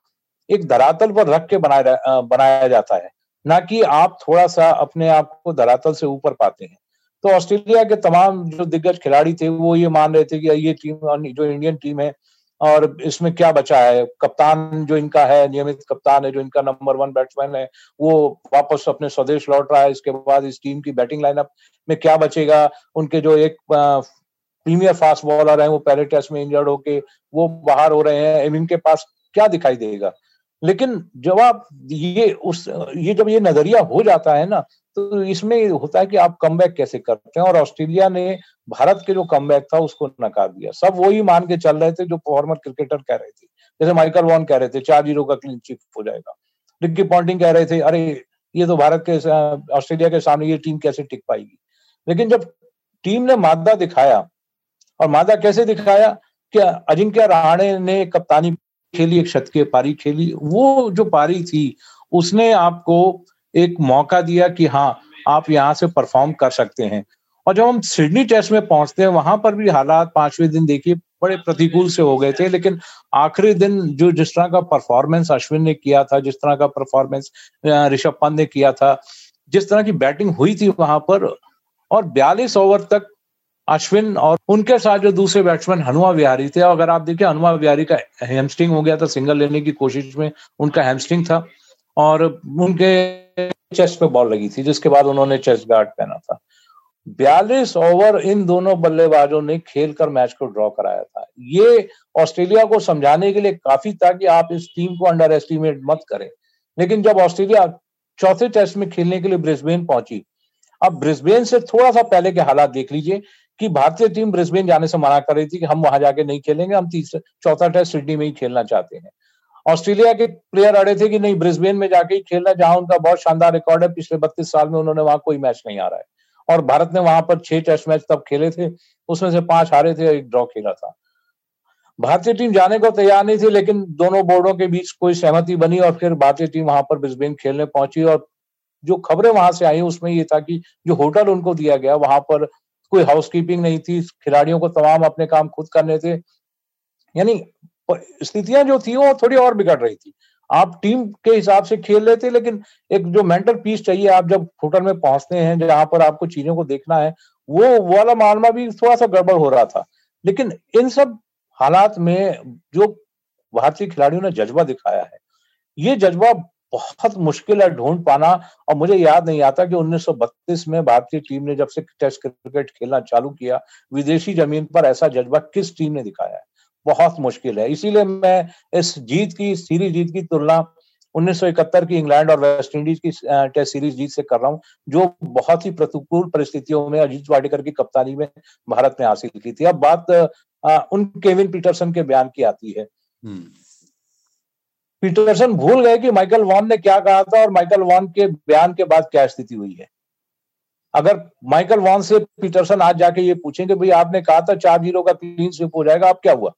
एक धरातल पर रख के बनाया बनाया जाता है। ना कि आप थोड़ा सा अपने आप को धरातल से ऊपर पाते हैं। तो ऑस्ट्रेलिया के तमाम जो दिग्गज खिलाड़ी थे, वो ये मान रहे थे कि ये टीम जो इंडियन टीम है, और इसमें क्या बचा है? कप्तान जो इनका है, नियमित कप्तान है, जो इनका नंबर वन बैट्समैन है, वो वापस अपने स्वदेश लौट रहा है। इसके बाद इस टीम की बैटिंग लाइनअप में क्या बचेगा? उनके जो एक प्रीमियर फास्ट बॉलर है, वो पहले टेस्ट में इंजर्ड होके वो बाहर हो रहे हैं। इनके पास क्या दिखाई देगा? लेकिन जब आप ये उस, ये जब ये नज़रिया हो जाता है ना तो इसमें होता है कि आप कम कैसे करते हैं? और ऑस्ट्रेलिया ने भारत के जो कम था, उसको नकार दिया। सब वही मान के चल रहे थे जो फॉर्मर क्रिकेटर कह रहे थे। जैसे माइकल वॉन कह रहे थे, चार ज़ीरो का क्लीन चिप हो जाएगा। रिक्की पॉन्टिंग कह रहे थे, अरे, ये तो भारत के, ऑस्ट्रेलिया के सामने ये टीम कैसे टिक पाएगी? लेकिन जब टीम ने मादा दिखाया, और मादा कैसे दिखाया कि अजिंक्य रहाणे ने कप्तानी खेली, एक शतकीय पारी खेली, वो जो पारी थी, उसने आपको एक मौका दिया कि हाँ आप यहाँ से परफॉर्म कर सकते हैं। और जब हम सिडनी टेस्ट में पहुँचते हैं, वहाँ पर भी हालात पाँचवें दिन देखिए, बड़े प्रतिकूल से हो गए थे, लेकिन आखिरी दिन जो जिस तरह का परफॉर्मेंस अश्विन ने किया था, जिस तरह का परफॉर्मेंस ऋषभ पंत ने किया था, जिस तरह की बैटिंग हुई थी वहाँ पर, और बयालीस ओवर तक अश्विन और उनके साथ जो दूसरे बैट्समैन हनुमा विहारी थे, अगर आप देखिए, हनुमा विहारी का हेमस्ट्रिंग हो गया था सिंगल लेने की कोशिश में उनका हेमस्ट्रिंग था। और उनके चेस्ट पे बॉल लगी थी, जिसके बाद उन्होंने चेस्ट गार्ड पहना था। बयालीस ओवर इन दोनों बल्लेबाजों ने खेल कर मैच को ड्रॉ कराया था। ये ऑस्ट्रेलिया को समझाने के लिए काफ़ी था कि आप इस टीम को अंडर एस्टिमेट मत करें। लेकिन जब ऑस्ट्रेलिया चौथे टेस्ट में खेलने के लिए ब्रिस्बेन पहुँची, अब ब्रिस्बेन से थोड़ा सा पहले के हालात देख लीजिए कि भारतीय टीम ब्रिस्बेन जाने से मना कर रही थी कि हम वहाँ जाके नहीं खेलेंगे, हम तीसरे, चौथा टेस्ट सिडनी में ही खेलना चाहते हैं। ऑस्ट्रेलिया के प्लेयर अड़े थे कि नहीं ब्रिस्बेन में जाके ही खेलना, जहाँ उनका बहुत शानदार रिकॉर्ड है, पिछले बत्तीस साल में उन्होंने वहाँ कोई मैच नहीं आ रहा है। और भारत ने वहाँ पर छह टेस्ट मैच तब खेले थे, उसमें से पाँच हारे थे एक ड्रॉ खेला था। भारतीय टीम जाने को तैयार नहीं थी, लेकिन दोनों बोर्डों के बीच कोई सहमति बनी और फिर भारतीय टीम वहाँ पर ब्रिस्बेन खेलने पहुँची और जो खबरें वहाँ से आई उसमें ये था कि जो होटल उनको दिया गया, वहाँ पर कोई हाउसकीपिंग नहीं थी, खिलाड़ियों को तमाम अपने काम खुद करने थे। यानी स्थितियाँ जो थी वो थोड़ी और बिगड़ रही थी। आप टीम के हिसाब से खेल रहे थे, लेकिन एक जो मेंटल पीस चाहिए, आप जब होटल में पहुँचते हैं, जहाँ पर आपको चीज़ों को देखना है, वो वाला मालूमा भी थोड़ा सा गड़बड़ हो रहा था। लेकिन इन सब हालात में जो भारतीय खिलाड़ियों ने जज्बा दिखाया है, ये जज्बा बहुत मुश्किल है ढूंढ पाना, और मुझे याद नहीं आता कि 1932 में भारतीय टीम ने जब से टेस्ट क्रिकेट खेलना चालू किया, विदेशी ज़मीन पर ऐसा जज्बा किस टीम ने दिखाया है? बहुत मुश्किल है। इसीलिए मैं इस जीत की सीरीज़ जीत की तुलना 1971 की इंग्लैंड और वेस्ट इंडीज की टेस्ट सीरीज़ जीत से कर रहा हूँ जो बहुत ही प्रतिकूल परिस्थितियों में अजीत वाडेकर की कप्तानी में भारत ने हासिल की थी। अब बात उन केविन पीटरसन के बयान की आती है। हम्म। पीटरसन भूल गए कि माइकल वॉन ने क्या कहा था और माइकल वॉन के बयान के बाद क्या स्थिति हुई है। अगर माइकल वॉन से पीटरसन आज जाके ये पूछेंगे भाई आपने कहा था चार ज़ीरो का क्लीन स्विप हो जाएगा अब क्या हुआ?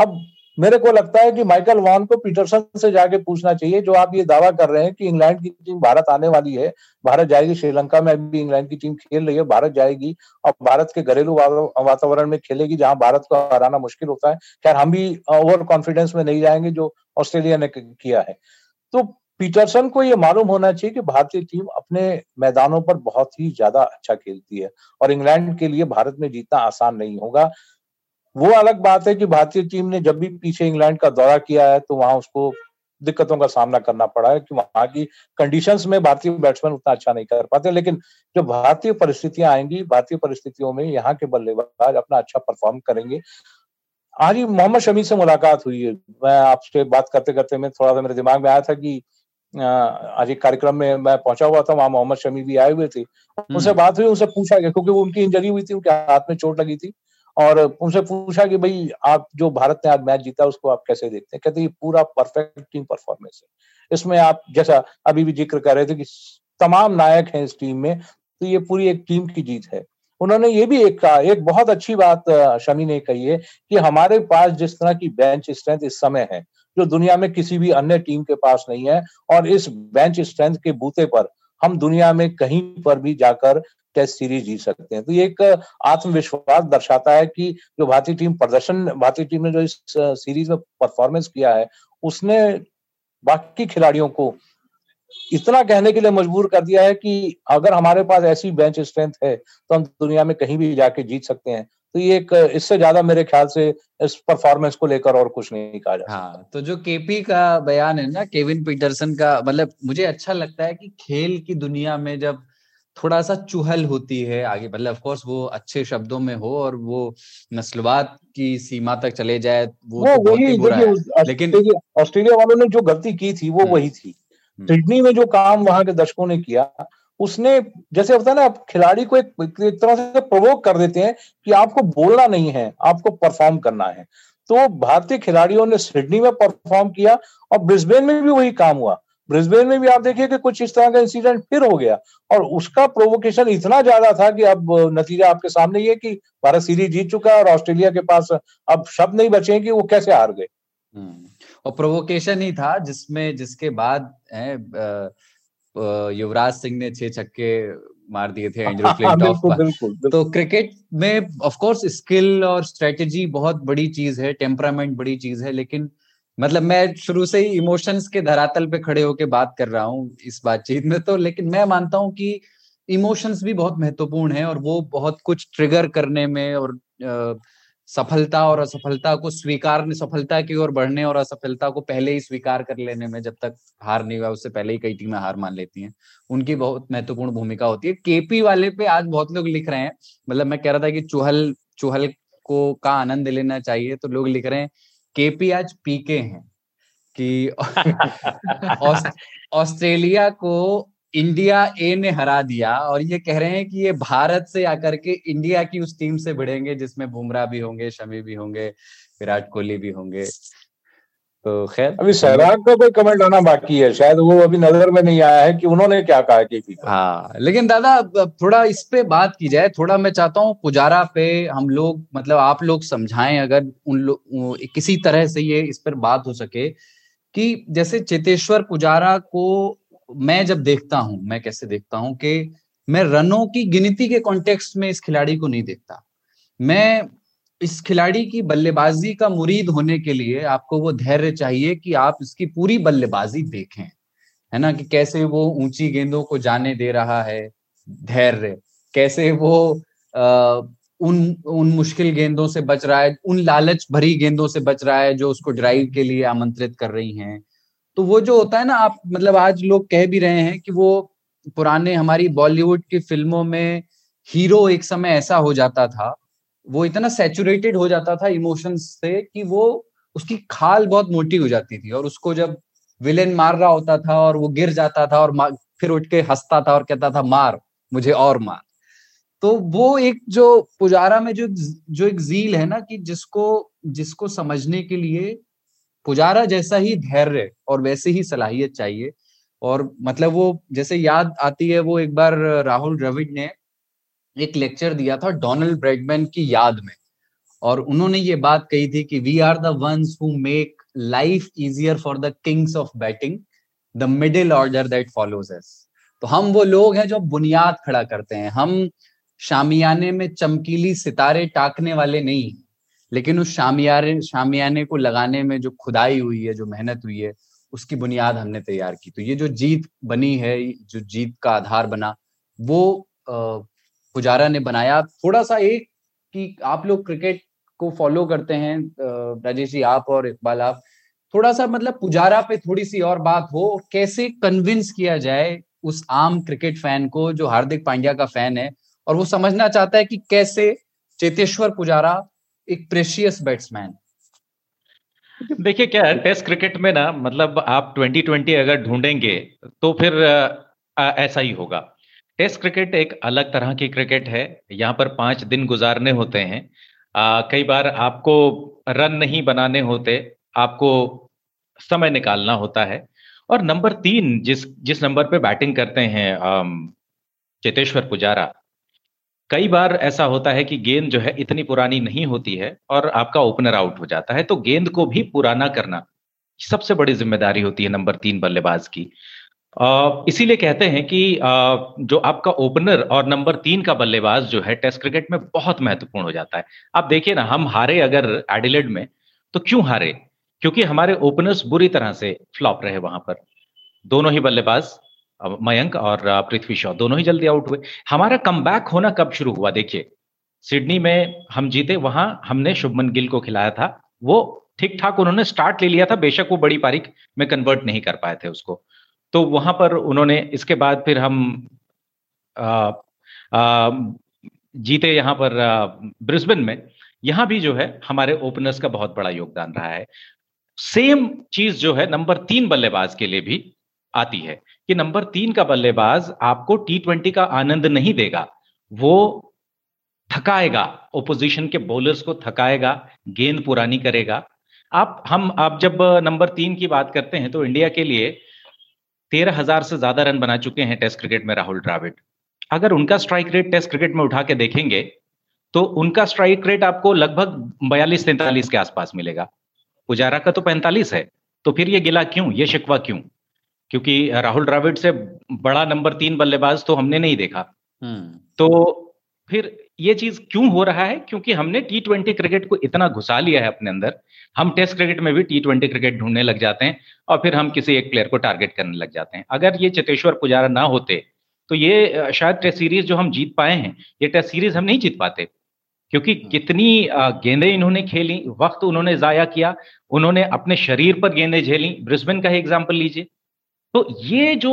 अब मेरे को लगता है कि माइकल वॉन को पीटरसन से जाके पूछना चाहिए, जो आप ये दावा कर रहे हैं कि इंग्लैंड की टीम भारत आने वाली है, भारत जाएगी श्रीलंका में, अभी इंग्लैंड की टीम खेल रही है, भारत जाएगी और भारत के घरेलू वातावरण में खेलेगी जहाँ भारत को हराना मुश्किल होता है। खैर, हम भी ओवर कॉन्फिडेंस में नहीं जाएँगे, जो ऑस्ट्रेलिया ने किया है। तो पीटरसन को ये मालूम होना चाहिए कि भारतीय टीम अपने मैदानों पर बहुत ही ज़्यादा अच्छा खेलती है और इंग्लैंड के लिए भारत में जीतना आसान नहीं होगा। वो अलग बात है कि भारतीय टीम ने जब भी पीछे इंग्लैंड का दौरा किया है तो वहाँ उसको दिक्कतों का सामना करना पड़ा है कि वहाँ की कंडीशंस में भारतीय बैट्समैन उतना अच्छा नहीं कर पाते। लेकिन जब भारतीय परिस्थितियाँ आएँगी भारतीय परिस्थितियों में यहाँ के बल्लेबाज अपना अच्छा परफॉर्म करेंगे। आज ही मोहम्मद शमी से मुलाकात हुई है। मैं आपसे बात करते करते मैं थोड़ा सा मेरे दिमाग में आया था कि आज एक कार्यक्रम में मैं पहुँचा हुआ था वहाँ मोहम्मद शमी भी आए हुए थे। उनसे हम्म। बात हुई उनसे पूछा गया क्योंकि वो उनकी इंजरी हुई थी उनके हाथ में चोट लगी थी। और उनसे पूछा कि भाई, आप जो भारत ने आज मैच जीता, उसको आप कैसे देखते हैं? कहते ये पूरा परफेक्ट टीम परफॉर्मेंस है। इसमें आप, जैसा अभी भी ज़िक्र कर रहे थे कि तमाम नायक हैं इस टीम में तो ये पूरी एक टीम की जीत है। उन्होंने ये भी एक कहा, एक बहुत अच्छी बात शमी ने कही है कि हमारे पास जिस तरह की बेंच स्ट्रेंथ इस समय है, जो दुनिया में किसी भी अन्य टीम के पास नहीं है, और इस बेंच स्ट्रेंथ के बूते पर हम दुनिया में कहीं पर भी जाकर टेस्ट सीरीज़ जीत सकते हैं। तो ये एक आत्मविश्वास दर्शाता है कि जो भारतीय टीम प्रदर्शन, भारतीय टीम ने जो इस सीरीज़ में परफॉर्मेंस किया है, उसने बाकी खिलाड़ियों को इतना कहने के लिए मजबूर कर दिया है कि अगर हमारे पास ऐसी बेंच स्ट्रेंथ है तो हम दुनिया में कहीं भी जाके जीत सकते हैं। तो ये एक इससे ज़्यादा मेरे ख्याल से इस परफॉर्मेंस को लेकर और कुछ नहीं कहा जा हाँ तो जो केपी का बयान है ना केविन पीटरसन का मतलब मुझे अच्छा लगता है कि खेल की दुनिया में जब थोड़ा सा चुहल होती है आगे मतलब ऑफकोर्स वो अच्छे शब्दों में हो और वो नस्लवाद की सीमा तक चले जाए वो, वो तो वही बुरा है लेकिन ऑस्ट्रेलिया वालों ने जो गलती की थी वो हम्म। वही थी हम्म। सिडनी में जो काम वहाँ के दर्शकों ने किया उसने जैसे होता है ना आप खिलाड़ी को एक, एक तरह से प्रवोक कर देते हैं कि आपको बोलना नहीं है आपको परफॉर्म करना है तो भारतीय खिलाड़ियों ने सिडनी में परफॉर्म किया और ब्रिस्बेन में भी वही काम हुआ ब्रिस्बेन में भी आप देखिए कि कुछ इस तरह का इंसिडेंट फिर हो गया। और उसका प्रोवोकेशन इतना ज़्यादा था कि अब नतीजा आपके सामने ये कि भारत सीरीज़ जीत चुका है और ऑस्ट्रेलिया के पास अब शब्द नहीं बचे कि वो कैसे हार गए। हम्म, और प्रोवोकेशन ही था जिसमें जिसके बाद युवराज सिंह ने छह छक्के मार दिए थे एंड्रू फ्लिंटॉफ तो क्रिकेट में ऑफ़ कोर्स स्किल और स्ट्रेटेजी बहुत बड़ी चीज़ है टेम्परामेंट बड़ी चीज़ है लेकिन मतलब मैं शुरू से ही इमोशंस के धरातल पे खड़े होके बात कर रहा हूँ इस बातचीत में तो लेकिन मैं मानता हूँ कि इमोशंस भी बहुत महत्वपूर्ण है और वो बहुत कुछ ट्रिगर करने में और आ, सफलता और असफलता को स्वीकार सफलता की ओर बढ़ने और असफलता को पहले ही स्वीकार कर लेने में जब तक हार नहीं हुआ उससे पहले ही कई टीमें हार मान लेती हैं। उनकी बहुत महत्वपूर्ण भूमिका होती है। केपी वाले पे आज बहुत लोग लिख रहे हैं मतलब मैं कह रहा था कि चूहल चूहल को का आनंद लेना चाहिए तो लोग लिख रहे हैं केपी आज पीके हैं कि ऑस्ट्रेलिया को इंडिया ए ने हरा दिया और ये कह रहे हैं कि ये भारत से आकर के इंडिया की उस टीम से भिड़ेंगे जिसमें बुमराह भी होंगे, शमी भी होंगे, विराट कोहली भी होंगे। तो खैर अभी सहवाग का कोई कमेंट आना बाकी है शायद वो अभी नज़र में नहीं आया है कि उन्होंने क्या कहा केपी हाँ लेकिन दादा थोड़ा इस पे बात की जाए थोड़ा मैं चाहता हूँ पुजारा पे हम लोग मतलब आप लोग समझाएँ अगर उन लोग किसी तरह से ये इस पर बात हो सके कि जैसे चेतेश्वर पुजारा को मैं जब देखता हूँ मैं कैसे देखता हूँ कि मैं रनों की गिनती के कॉन्टेक्स्ट में इस खिलाड़ी को नहीं देखता। मैं इस खिलाड़ी की बल्लेबाजी का मुरीद होने के लिए आपको वो धैर्य चाहिए कि आप इसकी पूरी बल्लेबाजी देखें। है ना? कि कैसे वो ऊँची गेंदों को जाने दे रहा है धैर्य। कैसे वो आ, उन उन मुश्किल गेंदों से बच रहा है उन लालच भरी गेंदों से बच रहा है जो उसको ड्राइव के लिए आमंत्रित कर रही हैं। तो वो जो होता है ना आप मतलब आज लोग कह भी रहे हैं कि वो पुराने हमारी बॉलीवुड की फ़िल्मों में हीरो एक समय ऐसा हो जाता था वो इतना सेचुरेटेड हो जाता था इमोशंस से कि वो उसकी खाल बहुत मोटी हो जाती थी और उसको जब विलेन मार रहा होता था और वो गिर जाता था और फिर उठ के हंसता था और कहता था, मार, मुझे और मार। तो वो एक जो पुजारा में जो जो एक जील है ना कि जिसको जिसको समझने के लिए पुजारा जैसा ही धैर्य और वैसे ही सलाहियत चाहिए। और मतलब वो, जैसे याद आती है वो एक बार राहुल द्रविड ने एक लेक्चर दिया था डोनाल्ड ब्रेडमैन की याद में। और उन्होंने ये बात कही थी कि we are the ones who make life easier for the kings of batting the middle order that follows us तो हम वो लोग हैं जो बुनियाद खड़ा करते हैं। हम शामियाने में चमकीली सितारे टाकने वाले नहीं लेकिन उस शामियारे, शामियाने को लगाने में जो खुदाई हुई है, जो मेहनत हुई है, उसकी बुनियाद हमने तैयार की। तो ये जो जीत बनी है, जो जीत का आधार बना, वो पुजारा ने बनाया। थोड़ा सा एक कि आप लोग क्रिकेट को फॉलो करते हैं राजेश जी आप और इकबाल आप। थोड़ा सा मतलब पुजारा पे थोड़ी सी और बात हो कैसे कन्विंस किया जाए उस आम क्रिकेट फ़ैन को जो हार्दिक पांड्या का फ़ैन है और वो समझना चाहता है कि कैसे चेतेश्वर पुजारा एक प्रेशियस बैट्समैन देखिए क्या है टेस्ट क्रिकेट में ना मतलब आप 2020 अगर ढूंढेंगे तो फिर आ, ऐसा ही होगा। टेस्ट क्रिकेट एक अलग तरह की क्रिकेट है। यहाँ पर पाँच दिन गुजारने होते हैं। आ, कई बार आपको रन नहीं बनाने होते आपको समय निकालना होता है। और नंबर तीन जिस जिस नंबर पे बैटिंग करते हैं चेतेश्वर पुजारा कई बार ऐसा होता है कि गेंद जो है इतनी पुरानी नहीं होती है और आपका ओपनर आउट हो जाता है। तो गेंद को भी पुराना करना सबसे बड़ी ज़िम्मेदारी होती है नंबर तीन बल्लेबाज की। इसीलिए कहते हैं कि जो आपका ओपनर और नंबर तीन का बल्लेबाज जो है टेस्ट क्रिकेट में बहुत महत्वपूर्ण हो जाता है। आप देखिए ना, हम हारे अगर एडिलेड में तो क्यों हारे? क्योंकि हमारे ओपनर्स बुरी तरह से फ्लॉप रहे वहाँ पर। दोनों ही बल्लेबाज मयंक और पृथ्वी शॉ, दोनों ही जल्दी आउट हुए। हमारा कम होना कब शुरू हुआ, देखिए। सिडनी में हम जीते, वहाँ हमने शुभमन गिल को खिलाया था। वो ठीक ठाक उन्होंने स्टार्ट ले लिया था, बेशक वो बड़ी पारिक में कन्वर्ट नहीं कर पाए थे उसको। तो वहाँ पर उन्होंने इसके बाद फिर हम आ, आ, जीते यहाँ पर ब्रिस्बेन में। यहाँ भी जो है हमारे ओपनर्स का बहुत बड़ा योगदान रहा है। सेम चीज़ जो है नंबर तीन बल्लेबाज के लिए भी आती है कि नंबर तीन का बल्लेबाज आपको टी ट्वेंटी का आनंद नहीं देगा। वो थकाएगा ओपोजिशन के बॉलर्स को थकाएगा गेंद पुरानी करेगा। आप हम आप जब नंबर तीन की बात करते हैं तो इंडिया के लिए तेरह हज़ार से ज़्यादा रन बना चुके हैं टेस्ट क्रिकेट में राहुल द्राविड। अगर उनका स्ट्राइक रेट टेस्ट क्रिकेट में उठा के देखेंगे तो उनका स्ट्राइक रेट आपको लगभग बयालीस तैंतालीस के आसपास मिलेगा। पुजारा का तो पैंतालीस है तो फिर ये गिला क्यों ये शिकवा क्यों? क्योंकि राहुल द्राविड से बड़ा नंबर तीन बल्लेबाज तो हमने नहीं देखा। हम्म। तो फिर ये चीज़ क्यों हो रहा है? क्योंकि हमने टी ट्वेंटी क्रिकेट को इतना घुसा लिया है अपने अंदर। हम टेस्ट क्रिकेट में भी टी ट्वेंटी क्रिकेट ढूँढने लग जाते हैं और फिर हम किसी एक प्लेयर को टारगेट करने लग जाते हैं। अगर ये चेतेश्वर पुजारा ना होते तो ये शायद टेस्ट सीरीज़ जो हम जीत पाए हैं, ये टेस्ट सीरीज़ हम नहीं जीत पाते। क्योंकि कितनी गेंदें इन्होंने खेली, वक्त उन्होंने जाया किया, उन्होंने अपने शरीर पर गेंदें झेली। ब्रिस्बेन का ही एग्ज़ाम्पल लीजिए। तो ये जो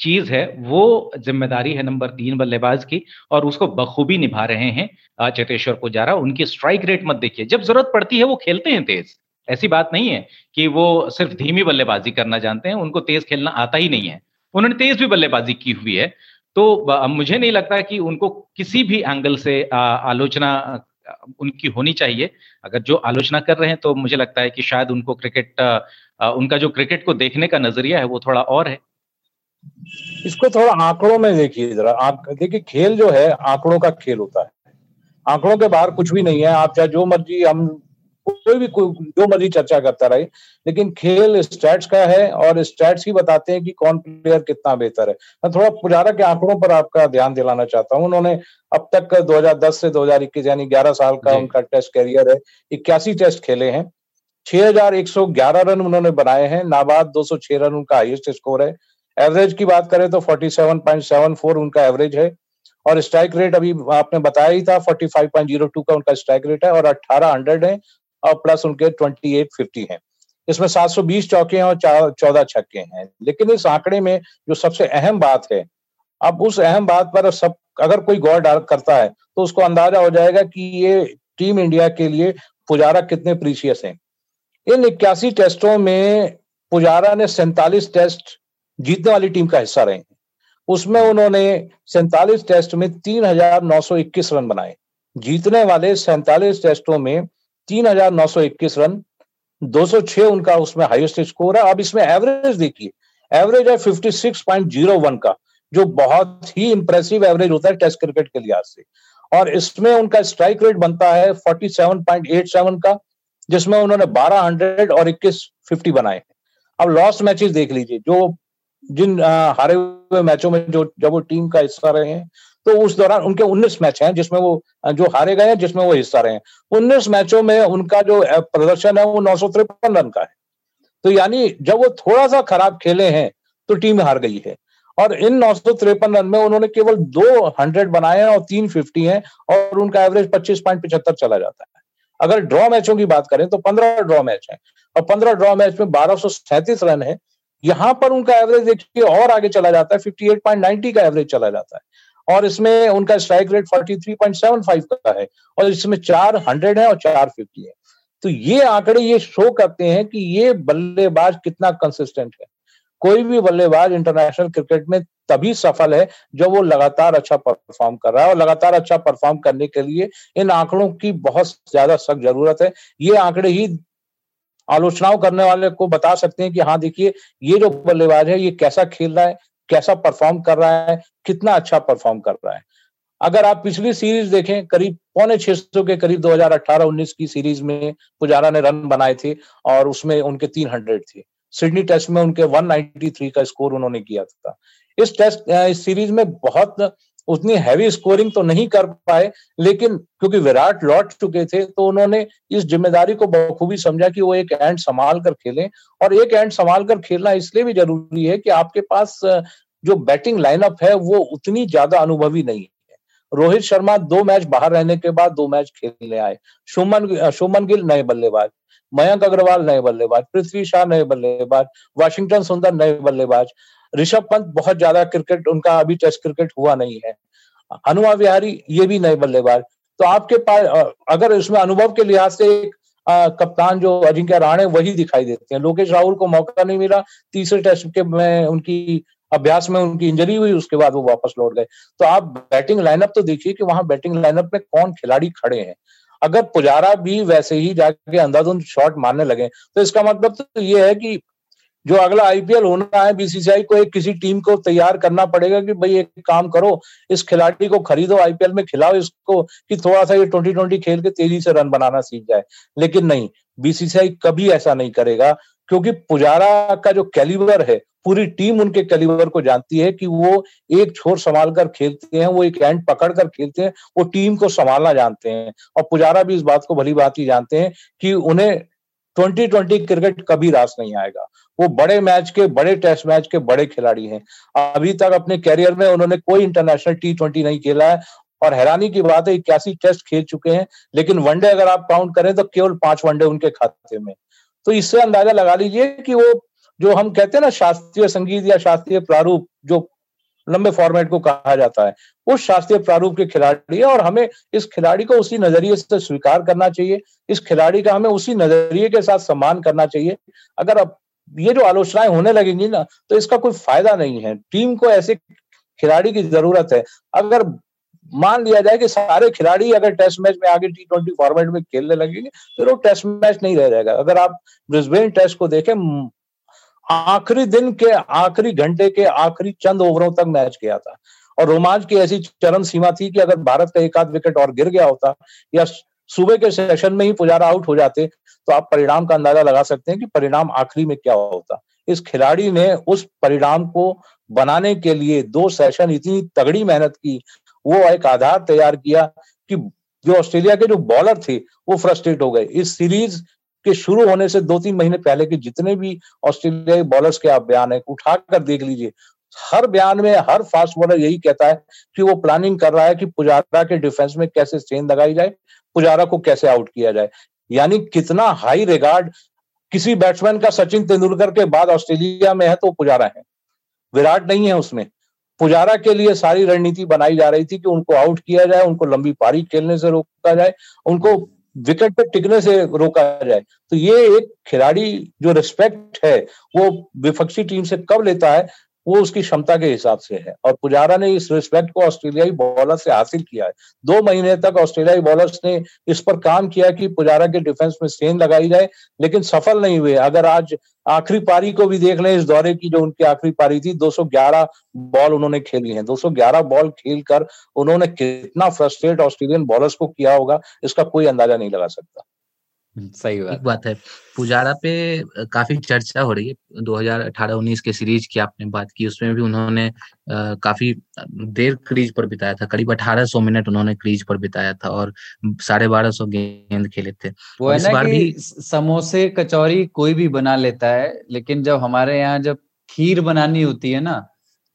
चीज़ है, वो ज़िम्मेदारी है नंबर तीन बल्लेबाज की और उसको बखूबी निभा रहे हैं चेतेश्वर पुजारा। उनकी स्ट्राइक रेट मत देखिए। जब ज़रूरत पड़ती है, वो खेलते हैं तेज। ऐसी बात नहीं है कि वो सिर्फ़ धीमी बल्लेबाजी करना जानते हैं, उनको तेज खेलना आता ही नहीं है। उन्होंने तेज भी बल्लेबाजी की हुई है। तो मुझे नहीं लगता कि उनको किसी भी एंगल से आलोचना उनकी होनी चाहिए। अगर जो आलोचना कर रहे हैं तो मुझे लगता है कि शायद उनको क्रिकेट उनका जो क्रिकेट को देखने का नज़रिया है वो थोड़ा और है। इसको थोड़ा आंकड़ों में देखिए जरा। देखिए खेल जो है आंकड़ों का खेल होता है। आंकड़ों के बाहर कुछ भी नहीं है। आप चाहे जो मर्ज़ी हम कोई भी कोई जो मर्ज़ी चर्चा करता रहे लेकिन खेल स्टैट्स का है और स्टैट्स ही बताते हैं कि कौन प्लेयर कितना बेहतर है। मैं थोड़ा पुजारा के आंकड़ों पर आपका ध्यान दिलाना चाहता हूँ। उन्होंने अब तक 2010 से 2021 यानी 11 साल का उनका टेस्ट कैरियर है। इक्यासी टेस्ट खेले हैं। 6111 रन उन्होंने बनाए हैं। नाबाद 206 रन उनका हाईएस्ट स्कोर है। एवरेज की बात करें तो 47.74 उनका एवरेज है। और स्ट्राइक रेट अभी आपने बताया ही था 45.02 का उनका स्ट्राइक रेट है और 18 हंड्रेड है और प्लस उनके 2850 हैं। इसमें 720 चौके हैं और चौदह छक्के हैं। लेकिन इस आंकड़े में जो सबसे अहम बात है, अब उस अहम बात पर सब, अगर कोई गौर डाल, करता है तो उसको अंदाज़ा हो जाएगा कि ये टीम इंडिया के लिए पुजारा कितने प्रीशियस हैं। इन इक्यासी टेस्टों में पुजारा ने सैतालीस टेस्ट जीतने वाली टीम का हिस्सा रहे उसमें उन्होंने सैतालीस टेस्ट में तीन हज़ार नौ सौ इक्कीस रन बनाए। जीतने वाले सैतालीस टेस्टों में तीन हज़ार नौ सौ इक्कीस रन 206 उनका उसमें हाईएस्ट स्कोर है। अब इसमें एवरेज देखिए, एवरेज है 56.01 का, जो बहुत ही इंप्रेसिव एवरेज होता है टेस्ट क्रिकेट के लिहाज से। और इसमें उनका स्ट्राइक रेट बनता है 47.87 का जिसमें उन्होंने 1200 और 21 50 बनाए अब लॉस्ट मैचेस देख लीजिए, जो जिन हारे हुए मैचों में जो, जब वो टीम का हिस्सा रहे हैं तो उस दौरान उनके 19 मैच हैं, जिसमें वो जो हारे गए हैं, जिसमें वो हिस्सा रहे हैं। 19 मैचों में उनका जो प्रदर्शन है, वो नौ सौ तिरपन रन का है। तो यानी जब वो थोड़ा सा खराब खेले हैं तो टीम हार गई है। और इन नौ रन में उन्होंने केवल दो हंड्रेड बनाए हैं और तीन फिफ्टी हैं, और उनका एवरेज पच्चीस पॉइंट पिछहत्तर चला जाता है। अगर ड्रॉ मैचों की बात करें तो पंद्रह ड्रॉ मैच है। और पंद्रह ड्रॉ मैच में बारह रन है। यहाँ पर उनका एवरेज देखिए और आगे चला जाता है 58.90 का एवरेज चला जाता है। और इसमें उनका स्ट्राइक रेट 43.75 का है। और इसमें चार हंड्रेड है और चार फिफ्टी है। तो ये आंकड़े ये शो करते हैं कि ये बल्लेबाज कितना कंसिस्टेंट है। कोई भी बल्लेबाज इंटरनेशनल क्रिकेट में तभी सफल है जब वो लगातार अच्छा परफॉर्म कर रहा है। और लगातार अच्छा परफॉर्म करने के लिए इन आंकड़ों की बहुत ज़्यादा सख्त ज़रूरत है। ये आंकड़े ही आलोचनाओं करने वाले को बता सकते हैं कि हाँ देखिए, ये जो बल्लेबाज है, ये कैसा खेल रहा है, कैसा परफॉर्म कर रहा है, कितना अच्छा परफॉर्म कर रहा है। अगर आप पिछली सीरीज़ देखें, करीब पौने छह सौ के करीब 2018-19 की सीरीज़ में पुजारा ने रन बनाए थे और उसमें उनके तीन हंड्रेड थे। सिडनी टेस्ट में उनके 193 का स्कोर उन्होंने किया था। इस टेस्ट इस सीरीज़ में बहुत उतनी हैवी स्कोरिंग तो नहीं कर पाए, लेकिन क्योंकि विराट लौट चुके थे तो उन्होंने इस ज़िम्मेदारी को बखूबी समझा कि वो एक एंड संभाल कर खेलें। और एक एंड संभाल कर खेलना इसलिए भी ज़रूरी है कि आपके पास जो बैटिंग लाइनअप है, वो उतनी ज़्यादा अनुभवी नहीं रोहित शर्मा दो मैच बाहर रहने के बाद दो मैच खेलने आए। शुमन शुमन गिल नए बल्लेबाज। मयंक अग्रवाल नए बल्लेबाज। पृथ्वी शाह नए बल्लेबाज। वाशिंगटन सुंदर नए बल्लेबाज। ऋषभ पंत बहुत ज़्यादा क्रिकेट उनका अभी टेस्ट क्रिकेट हुआ नहीं है। हनुमा विहारी ये भी नए बल्लेबाज। तो आपके पास अगर इसमें अनुभव के लिहाज से एक आ, कप्तान जो अजिंक्य राणे वही दिखाई देते हैं। लोकेश राहुल को मौका नहीं मिला। तीसरे टेस्ट के में उनकी अभ्यास में उनकी इंजरी हुई, उसके बाद वो वापस लौट गए। तो आप बैटिंग लाइनअप तो देखिए कि वहाँ बैटिंग लाइनअप में कौन खिलाड़ी खड़े हैं। अगर पुजारा भी वैसे ही जाके अंधाधुंध शॉट मारने लगे तो इसका मतलब तो ये है कि जो अगला आईपीएल होना है बीसीसीआई को एक किसी टीम को तैयार करना पड़ेगा कि भाई एक काम करो, इस खिलाड़ी को खरीदो आईपीएल में खिलाओ इसको कि थोड़ा सा ये ट्वेंटी ट्वेंटी खेल के तेज़ी से रन बनाना सीख जाए। लेकिन नहीं बीसीसीआई कभी ऐसा नहीं करेगा। क्योंकि पुजारा का जो कैलिबर है, पूरी टीम उनके कैलिबर को जानती है कि वो एक छोर संभाल कर खेलते हैं, वो एक एंड पकड़ कर खेलते हैं, वो टीम को संभालना जानते हैं। और पुजारा भी इस बात को भली बात ही जानते हैं कि उन्हें ट्वेंटी ट्वेंटी क्रिकेट कभी रास नहीं आएगा। वो बड़े मैच के, बड़े टेस्ट मैच के बड़े खिलाड़ी हैं। अभी तक अपने कैरियर में उन्होंने कोई इंटरनेशनल टी ट्वेंटी नहीं खेला है और हैरानी की बात है, इक्यासी टेस्ट खेल चुके हैं, लेकिन वनडे अगर आप काउंट करें तो केवल पाँच वनडे उनके खाते में। तो इससे अंदाज़ा लगा लीजिए कि वो जो हम कहते हैं ना शास्त्रीय संगीत या शास्त्रीय प्रारूप जो लंबे फॉर्मेट को कहा जाता है, उस शास्त्रीय प्रारूप के खिलाड़ी है और हमें इस खिलाड़ी को उसी नज़रिए से स्वीकार करना चाहिए, इस खिलाड़ी का हमें उसी नज़रिए के साथ सम्मान करना चाहिए। अगर अब ये जो आलोचनाएँ होने लगेंगी ना तो इसका कोई फ़ायदा नहीं है। टीम को ऐसे खिलाड़ी की ज़रूरत है। अगर मान लिया जाए कि सारे खिलाड़ी अगर टेस्ट मैच में आगे टी ट्वेंटी फॉर्मेट में खेलने लगेंगे, फिर वो टेस्ट मैच नहीं रह जाएगा। अगर आप ब्रिस्बेन टेस्ट को देखें आखिरी दिन के, आखिरी घंटे के, आखिरी चंद ओवरों तक मैच गया था। और रोमांच की ऐसी चरम सीमा थी कि अगर भारत का एक आध विकेट और गिर गया होता, या सुबह के सेशन में ही पुजारा आउट हो जाते तो आप परिणाम का अंदाज़ा लगा सकते हैं कि परिणाम आखिरी में क्या होता। इस खिलाड़ी ने उस परिणाम को बनाने के लिए दो सेशन इतनी तगड़ी मेहनत की वो एक आधार तैयार किया कि जो ऑस्ट्रेलिया के जो बॉलर थे, वो फ्रस्ट्रेट हो गए। इस सीरीज़ के शुरू होने से दो तीन महीने पहले के जितने भी ऑस्ट्रेलियाई बॉलर्स के आप बयान है, उठाकर देख लीजिए। हर बयान में हर फास्ट बॉलर यही कहता है कि वो प्लानिंग कर रहा है कि पुजारा के डिफेंस में कैसे स्ट्रेन लगाई जाए, पुजारा को कैसे आउट किया जाए। यानी कितना हाई रिगार्ड किसी बैट्समैन का सचिन तेंदुलकर के बाद ऑस्ट्रेलिया में है तो पुजारा है। विराट नहीं है उसमें। पुजारा के लिए सारी रणनीति बनाई जा रही थी कि उनको आउट किया जाए, उनको लंबी पारी खेलने से रोका जाए, उनको विकेट पर टिकने से रोका जाए। तो ये एक खिलाड़ी जो रिस्पेक्ट है, वो विपक्षी टीम से कब लेता है वो उसकी क्षमता के हिसाब से है। और पुजारा ने इस रिस्पेक्ट को ऑस्ट्रेलियाई बॉलर से हासिल किया है। दो महीने तक ऑस्ट्रेलियाई बॉलर्स ने इस पर काम किया कि पुजारा के डिफेंस में सेन लगाई जाए, लेकिन सफल नहीं हुए। अगर आज आखिरी पारी को भी देख लें, इस दौरे की जो उनकी आखिरी पारी थी 211 बॉल उन्होंने खेली है। 211 बॉल खेलकर उन्होंने कितना फ्रस्ट्रेट ऑस्ट्रेलियन बॉलर्स को किया होगा, इसका कोई अंदाज़ा नहीं लगा सकता। सही बात बात है पुजारा पे काफ़ी चर्चा हो रही है। 2018-19 के सीरीज़ की आपने बात की उसमें भी उन्होंने काफ़ी देर क्रीज पर बिताया था। करीब 1800 मिनट उन्होंने क्रीज पर बिताया था और साढ़े बारह सौ गेंद खेले थे। वो है ना कि भी... समोसे कचौरी कोई भी बना लेता है लेकिन जब हमारे यहाँ जब खीर बनानी होती है ना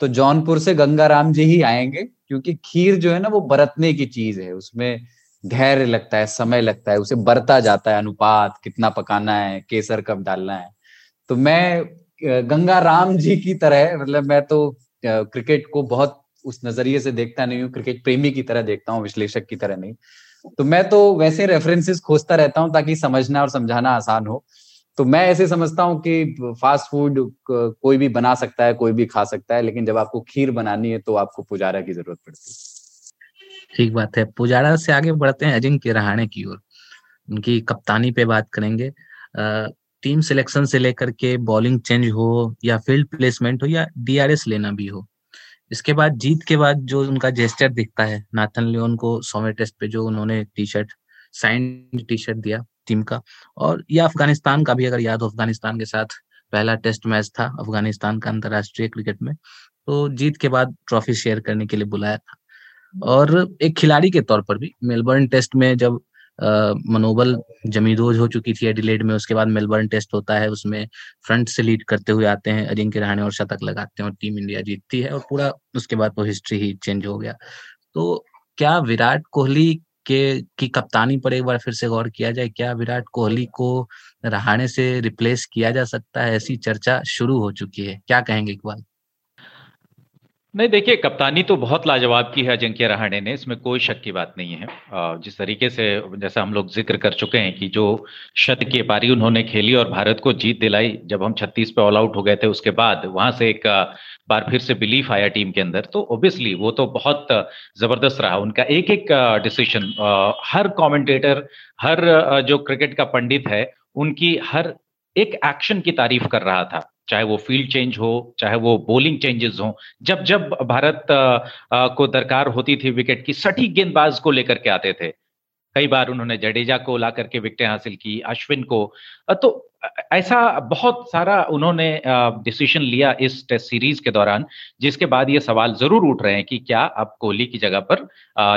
तो जौनपुर से गंगाराम जी ही आएँगे क्योंकि खीर जो है ना वो बरतने की चीज़ है। उसमें धैर्य लगता है, समय लगता है, उसे बरता जाता है अनुपात, कितना पकाना है, केसर कब डालना है। तो मैं गंगा राम जी की तरह मतलब मैं तो क्रिकेट को बहुत उस नज़रिए से देखता नहीं हूँ, क्रिकेट प्रेमी की तरह देखता हूँ, विश्लेषक की तरह नहीं। तो मैं तो वैसे रेफरेंसेस खोजता रहता हूँ ताकि समझना और समझाना आसान हो। तो मैं ऐसे समझता हूँ कि फास्ट फ़ूड कोई भी बना सकता है, कोई भी खा सकता है, लेकिन जब आपको खीर बनानी है तो आपको पुजारा की ज़रूरत पड़ती है। ठीक बात है। पुजारा से आगे बढ़ते हैं अजिंक्य रहाणे की ओर। उनकी कप्तानी पे बात करेंगे। टीम सिलेक्शन से लेकर के बॉलिंग चेंज हो या फ़ील्ड प्लेसमेंट हो या डीआरएस लेना भी हो। इसके बाद, जीत के बाद जो उनका जेस्टर दिखता है, नाथन लियोन को सौवे टेस्ट पे जो उन्होंने T shirt sign T shirt दिया टीम का। और या अफ़गानिस्तान का भी अगर याद हो, अफ़गानिस्तान के साथ पहला टेस्ट मैच था अफ़गानिस्तान का अंतर्राष्ट्रीय क्रिकेट में। तो जीत के बाद ट्रॉफी शेयर करने के लिए बुलाया था। और एक खिलाड़ी के तौर पर भी, मेलबर्न टेस्ट में जब मनोबल जमीदोज हो चुकी थी एडिलेड में, उसके बाद मेलबर्न टेस्ट होता है, उसमें फ्रंट से लीड करते हुए आते हैं, अजिंक्य रहाणे और शतक लगाते हैं और टीम इंडिया जीतती है और पूरा उसके बाद वो हिस्ट्री ही चेंज हो गया। तो क्या विराट कोहली के, की कप्तानी पर एक बार फिर से गौर किया जाए, क्या विराट कोहली को रहाणे से रिप्लेस किया जा सकता है? ऐसी चर्चा शुरू हो चुकी है। क्या कहेंगे इकबाल? नहीं, देखिए, कप्तानी तो बहुत लाजवाब की है अजिंक्य रहाणे ने। इसमें कोई शक की बात नहीं है। जिस तरीके से जैसा हम लोग ज़िक्र कर चुके हैं कि जो शत की पारी उन्होंने खेली और भारत को जीत दिलाई जब हम 36 पे ऑल आउट हो गए थे, उसके बाद वहाँ से एक बार फिर से बिलीफ आया टीम के अंदर। तो ओब्वियसली वो तो बहुत ज़बरदस्त रहा। उनका एक एक डिसीशन हर कॉमेंटेटर हर जो क्रिकेट का पंडित है, उनकी हर एक एक्शन की तारीफ़ कर रहा था, चाहे वो फ़ील्ड चेंज हो, चाहे वो बॉलिंग चेंजेस हो, जब जब भारत को दरकार होती थी विकेट की, सटीक गेंदबाज को लेकर के आते थे। कई बार उन्होंने जडेजा को ला करके विकेटें हासिल की, अश्विन को। तो ऐसा बहुत सारा उन्होंने डिसीज़न लिया इस टेस्ट सीरीज़ के दौरान, जिसके बाद ये सवाल ज़रूर उठ रहे हैं कि क्या अब कोहली की जगह पर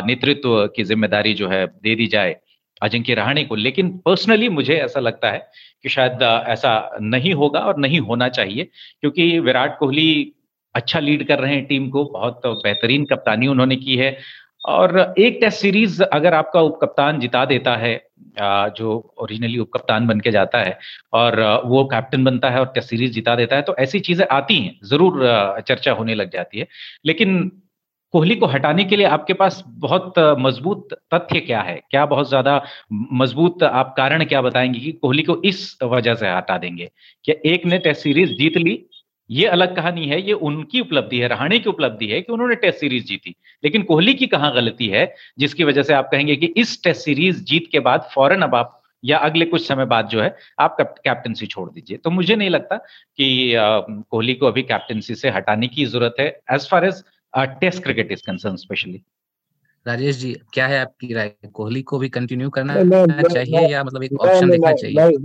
नेतृत्व की ज़िम्मेदारी जो है दे दी जाए। अजिंक्य रहाणे को। लेकिन पर्सनली मुझे ऐसा लगता है कि शायद ऐसा नहीं होगा और नहीं होना चाहिए, क्योंकि विराट कोहली अच्छा लीड कर रहे हैं टीम को, बहुत बेहतरीन कप्तानी उन्होंने की है। और एक टेस्ट सीरीज़ अगर आपका उपकप्तान जिता देता है जो ओरिजिनली उपकप्तान बन के जाता है, और वो कैप्टन बनता है और टेस्ट सीरीज़ जिता देता है तो ऐसी चीज़ें आती हैं, ज़रूर चर्चा होने लग जाती है। लेकिन कोहली को हटाने के लिए आपके पास बहुत मज़बूत तथ्य क्या है? क्या बहुत ज़्यादा मज़बूत आप कारण क्या बताएँगे कि कोहली को इस वजह से हटा देंगे? क्या एक ने टेस्ट सीरीज़ जीत ली? ये अलग कहानी है, ये उनकी उपलब्धि है रहाणे की उपलब्धि है कि उन्होंने टेस्ट सीरीज़ जीती। लेकिन कोहली की कहाँ गलती है, जिसकी वजह से आप कहेंगे कि इस टेस्ट सीरीज़ जीत के बाद फ़ौरन अब आप, या अगले कुछ समय बाद जो है, आप कैप्टनसी छोड़ दीजिए। तो मुझे नहीं लगता कि कोहली को अभी कैप्टनसी से हटाने की ज़रूरत है। As far as test cricket is concern specially Rajesh ji क्या है आपकी राय? कोहली को भी कंटिन्यू करना चाहिए या मतलब एक ऑप्शन देखना चाहिए?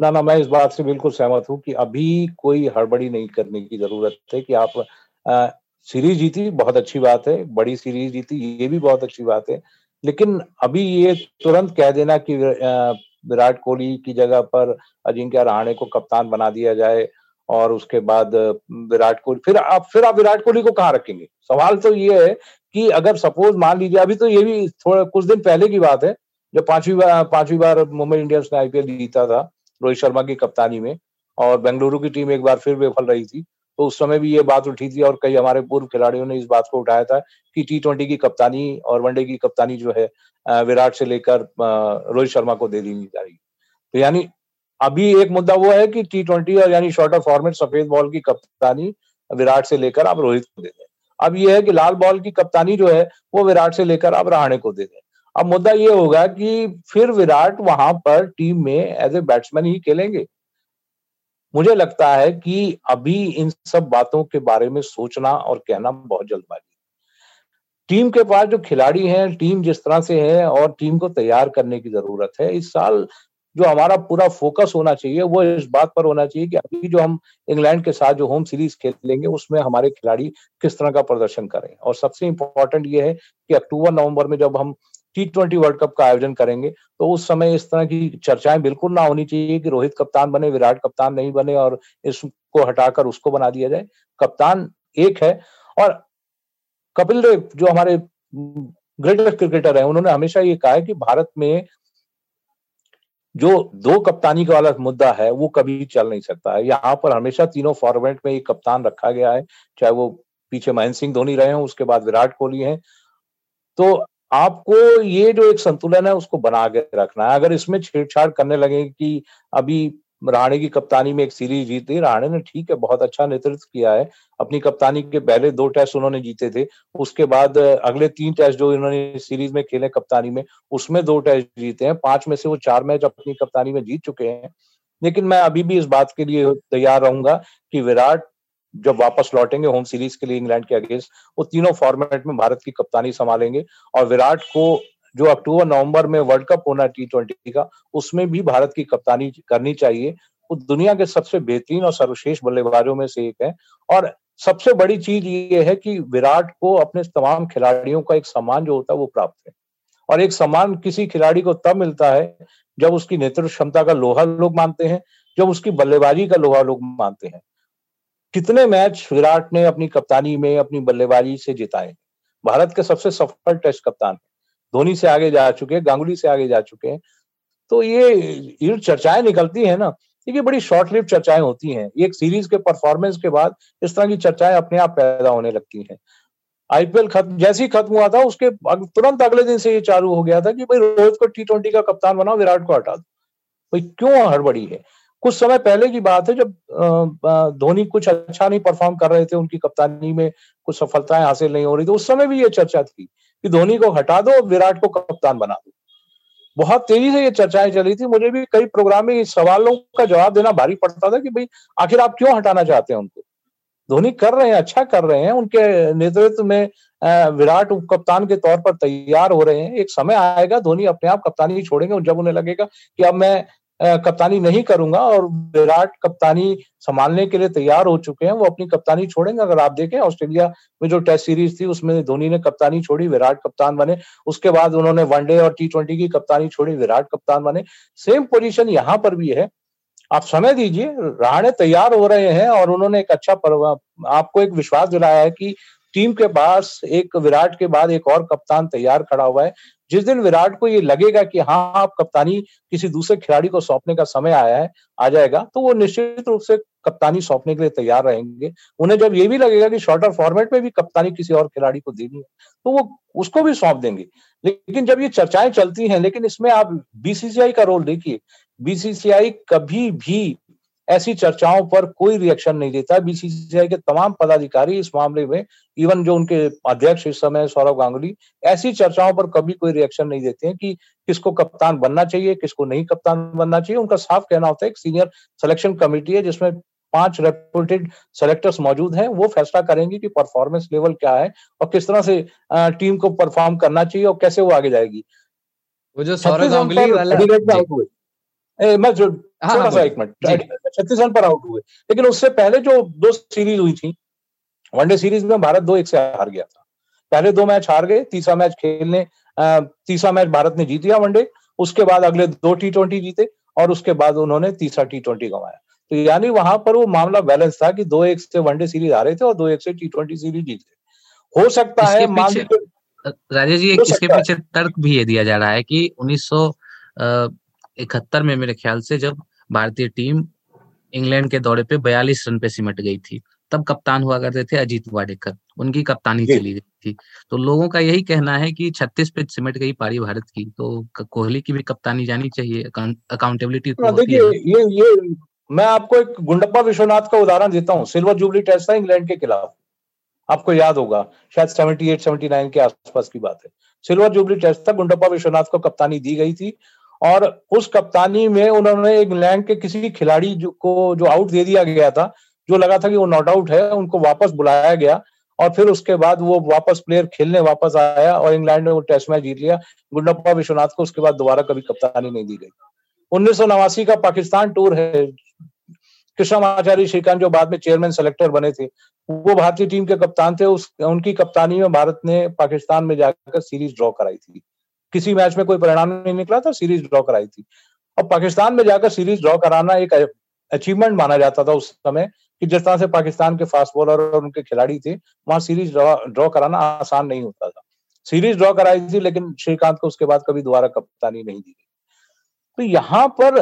ना ना मैं इस बात से बिल्कुल सहमत हूँ कि अभी कोई हड़बड़ी नहीं करने की ज़रूरत है कि आप आ, सीरीज़ जीती बहुत अच्छी बात है बड़ी सीरीज़ जीती ये भी बहुत अच्छी बात है। लेकिन अभी ये तुरंत कह देना कि विराट कोहली की जगह पर अजिंक्य रहाणे को कप्तान बना दिया जाए और उसके बाद विराट कोहली, फिर आप फिर आप विराट कोहली को कहाँ रखेंगे? सवाल तो ये है कि अगर सपोज़ मान लीजिए, अभी तो ये भी थोड़ा, कुछ दिन पहले की बात है, जब पांचवी बार पांचवी बार मुंबई इंडियंस ने आईपीएल जीता था, रोहित शर्मा की कप्तानी में, और बेंगलुरु की टीम एक बार फिर विफल रही थी तो उस समय भी ये बात उठी थी और कई हमारे पूर्व खिलाड़ियों ने इस बात को उठाया था कि टी ट्वेंटी की कप्तानी और वनडे की कप्तानी जो है विराट से लेकर रोहित शर्मा को दे दी जाएगी। तो यानी अभी एक मुद्दा वो है कि टी ट्वेंटी और यानी शॉर्टर फॉर्मेट सफ़ेद बॉल की कप्तानी विराट से लेकर आप रोहित को दे दें। अब ये है कि लाल बॉल की कप्तानी जो है, वो विराट से लेकर आप रहाणे को दे दें। अब मुद्दा ये होगा कि फिर विराट वहाँ पर टीम में एज ए बैट्समैन ही खेलेंगे। मुझे लगता है कि अभी इन सब बातों के बारे में सोचना और कहना बहुत जल्दबाजी टीम के पास जो खिलाड़ी हैं टीम जिस तरह से है और टीम को तैयार करने की ज़रूरत है, इस साल जो हमारा पूरा फोकस होना चाहिए, वो इस बात पर होना चाहिए कि अभी जो हम इंग्लैंड के साथ जो होम सीरीज़ खेलेंगे, उसमें हमारे खिलाड़ी किस तरह का प्रदर्शन करें और सबसे इंपॉर्टेंट ये है कि अक्टूबर, नवंबर में जब हम टी ट्वेंटी वर्ल्ड कप का आयोजन करेंगे तो उस समय इस तरह की चर्चाएँ बिल्कुल ना होनी चाहिए कि रोहित कप्तान बने, विराट कप्तान नहीं बने और इसको हटाकर उसको बना दिया जाए। कप्तान एक है और कपिल देव जो हमारे ग्रेटेस्ट क्रिकेटर है, उन्होंने हमेशा ये कहा है कि भारत में जो दो कप्तानी का वाला मुद्दा है, वो कभी चल नहीं सकता है। यहाँ पर हमेशा तीनों फॉर्मेट में एक कप्तान रखा गया है, चाहे वो पीछे महेंद्र सिंह धोनी रहे हों, उसके बाद विराट कोहली हैं। तो आपको ये जो एक संतुलन है, उसको बना के रखना है। अगर इसमें छेड़छाड़ करने लगे कि अभी राणे की कप्तानी में एक सीरीज़ जीती राणे ने ठीक है, बहुत अच्छा नेतृत्व किया है। अपनी कप्तानी के पहले दो टेस्ट उन्होंने जीते थे। उसके बाद अगले तीन टेस्ट जो इन्होंने सीरीज़ में खेले कप्तानी में, उसमें दो टेस्ट जीते हैं। पाँच में से वो चार मैच अपनी कप्तानी में जीत चुके हैं। लेकिन मैं अभी भी इस बात के लिए तैयार रहूँगा कि विराट जब वापस लौटेंगे होम सीरीज़ के लिए इंग्लैंड के अगेंस्ट वो तीनों फॉर्मेट में भारत की कप्तानी संभालेंगे। और विराट को जो अक्टूबर, नवंबर में वर्ल्ड कप होना टी ट्वेंटी का, उसमें भी भारत की कप्तानी करनी चाहिए। वो दुनिया के सबसे बेहतरीन और सर्वश्रेष्ठ बल्लेबाजों में से एक है। और सबसे बड़ी चीज़ ये है कि विराट को अपने तमाम खिलाड़ियों का एक सम्मान जो होता है वो प्राप्त है। और एक सम्मान किसी खिलाड़ी को तब मिलता है जब उसकी नेतृत्व क्षमता का लोहा लोग मानते हैं, जब उसकी बल्लेबाजी का लोहा लोग मानते हैं। कितने मैच विराट ने अपनी कप्तानी में अपनी बल्लेबाजी से जिताए? भारत के सबसे सफल टेस्ट कप्तान धोनी से आगे जा चुके हैं, गांगुली से आगे जा चुके हैं। तो ये चर्चाएँ निकलती है ना, ये बड़ी शॉर्ट लिव चर्चाएँ होती हैं। एक सीरीज़ के परफॉर्मेंस के बाद इस तरह की चर्चाएँ अपने आप पैदा होने लगती हैं। आईपीएल खत्म जैसे ही खत्म हुआ था, उसके तुरंत अगले दिन से ये चालू हो गया था कि भाई रोहित को टी ट्वेंटी का कप्तान बनाओ, विराट को हटा दो। भाई क्यों हड़बड़ी है? कुछ समय पहले की बात है, जब धोनी कुछ अच्छा नहीं परफॉर्म कर रहे थे, उनकी कप्तानी में कुछ सफलताएँ हासिल नहीं हो रही थी, उस समय भी ये चर्चा थी। कि धोनी को हटा दो, विराट को कप्तान बना दो। बहुत तेज़ी से ये चर्चाएँ चली थी। मुझे भी कई प्रोग्राम में सवालों का जवाब देना भारी पड़ता था कि भाई, आखिर आप क्यों हटाना चाहते हैं उनको? धोनी कर रहे हैं अच्छा कर रहे हैं, उनके नेतृत्व में विराट उप कप्तान के तौर पर तैयार हो रहे हैं। एक समय आएगा, धोनी अपने आप कप्तानी छोड़ेंगे, जब उन्हें लगेगा कि अब मैं कप्तानी नहीं करूँगा और विराट कप्तानी संभालने के लिए तैयार हो चुके हैं, वो अपनी कप्तानी छोड़ेंगे। अगर आप देखें, ऑस्ट्रेलिया में जो टेस्ट सीरीज़ थी, उसमें धोनी ने कप्तानी छोड़ी, विराट कप्तान बने। उसके बाद उन्होंने वनडे और टी ट्वेंटी की कप्तानी छोड़ी, विराट कप्तान बने। सेम पोजीशन यहाँ पर भी है। आप समय दीजिए, राणे तैयार हो रहे हैं और उन्होंने एक अच्छा आपको एक विश्वास दिलाया है कि टीम के पास एक, विराट के बाद एक और कप्तान तैयार खड़ा हुआ है। जिस दिन विराट को ये लगेगा कि हाँ आप कप्तानी किसी दूसरे खिलाड़ी को सौंपने का समय आया है, आ जाएगा तो वो निश्चित रूप से कप्तानी सौंपने के लिए तैयार रहेंगे। उन्हें जब ये भी लगेगा कि शॉर्टर फॉर्मेट में भी कप्तानी किसी और खिलाड़ी को देनी है तो वो उसको भी सौंप देंगे। लेकिन जब ये चर्चाएँ चलती हैं, लेकिन इसमें आप बीसीसीआई का रोल देखिए। बीसीसीआई कभी भी ऐसी चर्चाओं पर कोई रिएक्शन नहीं देता। बीसीसीआई के तमाम पदाधिकारी इस मामले में इवन जो उनके अध्यक्ष इस समय सौरभ गांगुली ऐसी चर्चाओं पर कभी कोई रिएक्शन नहीं देते हैं कि किसको कप्तान बनना चाहिए किसको नहीं कप्तान बनना चाहिए। उनका साफ़ कहना होता है एक सीनियर सिलेक्शन कमेटी है जिसमें पाँच रेपुटेड सेलेक्टर्स मौजूद हैं। वो फैसला करेंगे कि परफॉर्मेंस लेवल क्या है और किस तरह से टीम को परफॉर्म करना चाहिए और कैसे वो आगे जाएगी। वो जो सौरभ गांगुली वाला मैं हाँ, थोड़ा सा एक मिनट। छत्तीस रन पर आउट हुए। लेकिन उससे पहले जो दो सीरीज़ हुई थी वनडे सीरीज़ में भारत दो एक से हार गया था। पहले दो मैच हार गए तीसरा मैच खेलने तीसरा मैच भारत ने जीत लिया वनडे उसके बाद अगले दो टी ट्वेंटी जीते और उसके बाद उन्होंने तीसरा टी ट्वेंटी गंवाया। तो यानी वहाँ पर वो मामला बैलेंस था कि दो एक से वनडे सीरीज़ हारे थे और दो एक से टी ट्वेंटी सीरीज़ जीते। हो सकता है राजेश जी एक इसके पीछे तर्क भी ये दिया जा रहा है कि उन्नीस इकहत्तर में मेरे ख्याल से जब भारतीय टीम इंग्लैंड के दौरे पे बयालीस रन पे सिमट गई थी तब कप्तान हुआ करते थे अजीत वाडेकर। उनकी कप्तानी चली गई थी। तो लोगों का यही कहना है कि 36 पे सिमट गई पारी भारत की तो कोहली की भी कप्तानी जानी चाहिए अकाउंटेबिलिटी तो देखिए ये ये मैं आपको एक गुंडप्पा विश्वनाथ का उदाहरण देता हूँ। सिल्वर जुबली टेस्ट था इंग्लैंड के खिलाफ। आपको याद होगा शायद 78 79 के आसपास की बात है। सिल्वर जुबली टेस्ट था गुंडप्पा विश्वनाथ को कप्तानी दी गई थी। और उस कप्तानी में उन्होंने इंग्लैंड के किसी खिलाड़ी को, जो आउट दे दिया गया था, जो लगा था कि वो नॉट आउट है, उनको वापस बुलाया गया और फिर उसके बाद वो वापस प्लेयर खेलने वापस आया और इंग्लैंड ने वो टेस्ट मैच जीत लिया। गुंडप्पा विश्वनाथ को उसके बाद दोबारा कभी कप्तानी नहीं दी गई। उन्नीस सौ नवासी का पाकिस्तान टूर है। कृष्णाचार्य श्रीकांत जो बाद में चेयरमैन सेलेक्टर बने थे, वो भारतीय टीम के कप्तान थे। उस, उनकी कप्तानी में भारत ने पाकिस्तान में जाकर सीरीज़ ड्रॉ कराई थी। किसी मैच में कोई परिणाम नहीं निकला था, सीरीज़ ड्रॉ कराई थी। और पाकिस्तान में जाकर सीरीज़ ड्रॉ कराना एक अचीवमेंट माना जाता था उस समय कि जिस तरह से पाकिस्तान के फास्ट बॉलर और उनके खिलाड़ी थे, वहाँ सीरीज़ ड्रॉ कराना आसान नहीं होता था। सीरीज़ ड्रॉ कराई थी, लेकिन श्रीकांत को उसके बाद कभी दोबारा कप्तानी नहीं दी गई। तो यहाँ पर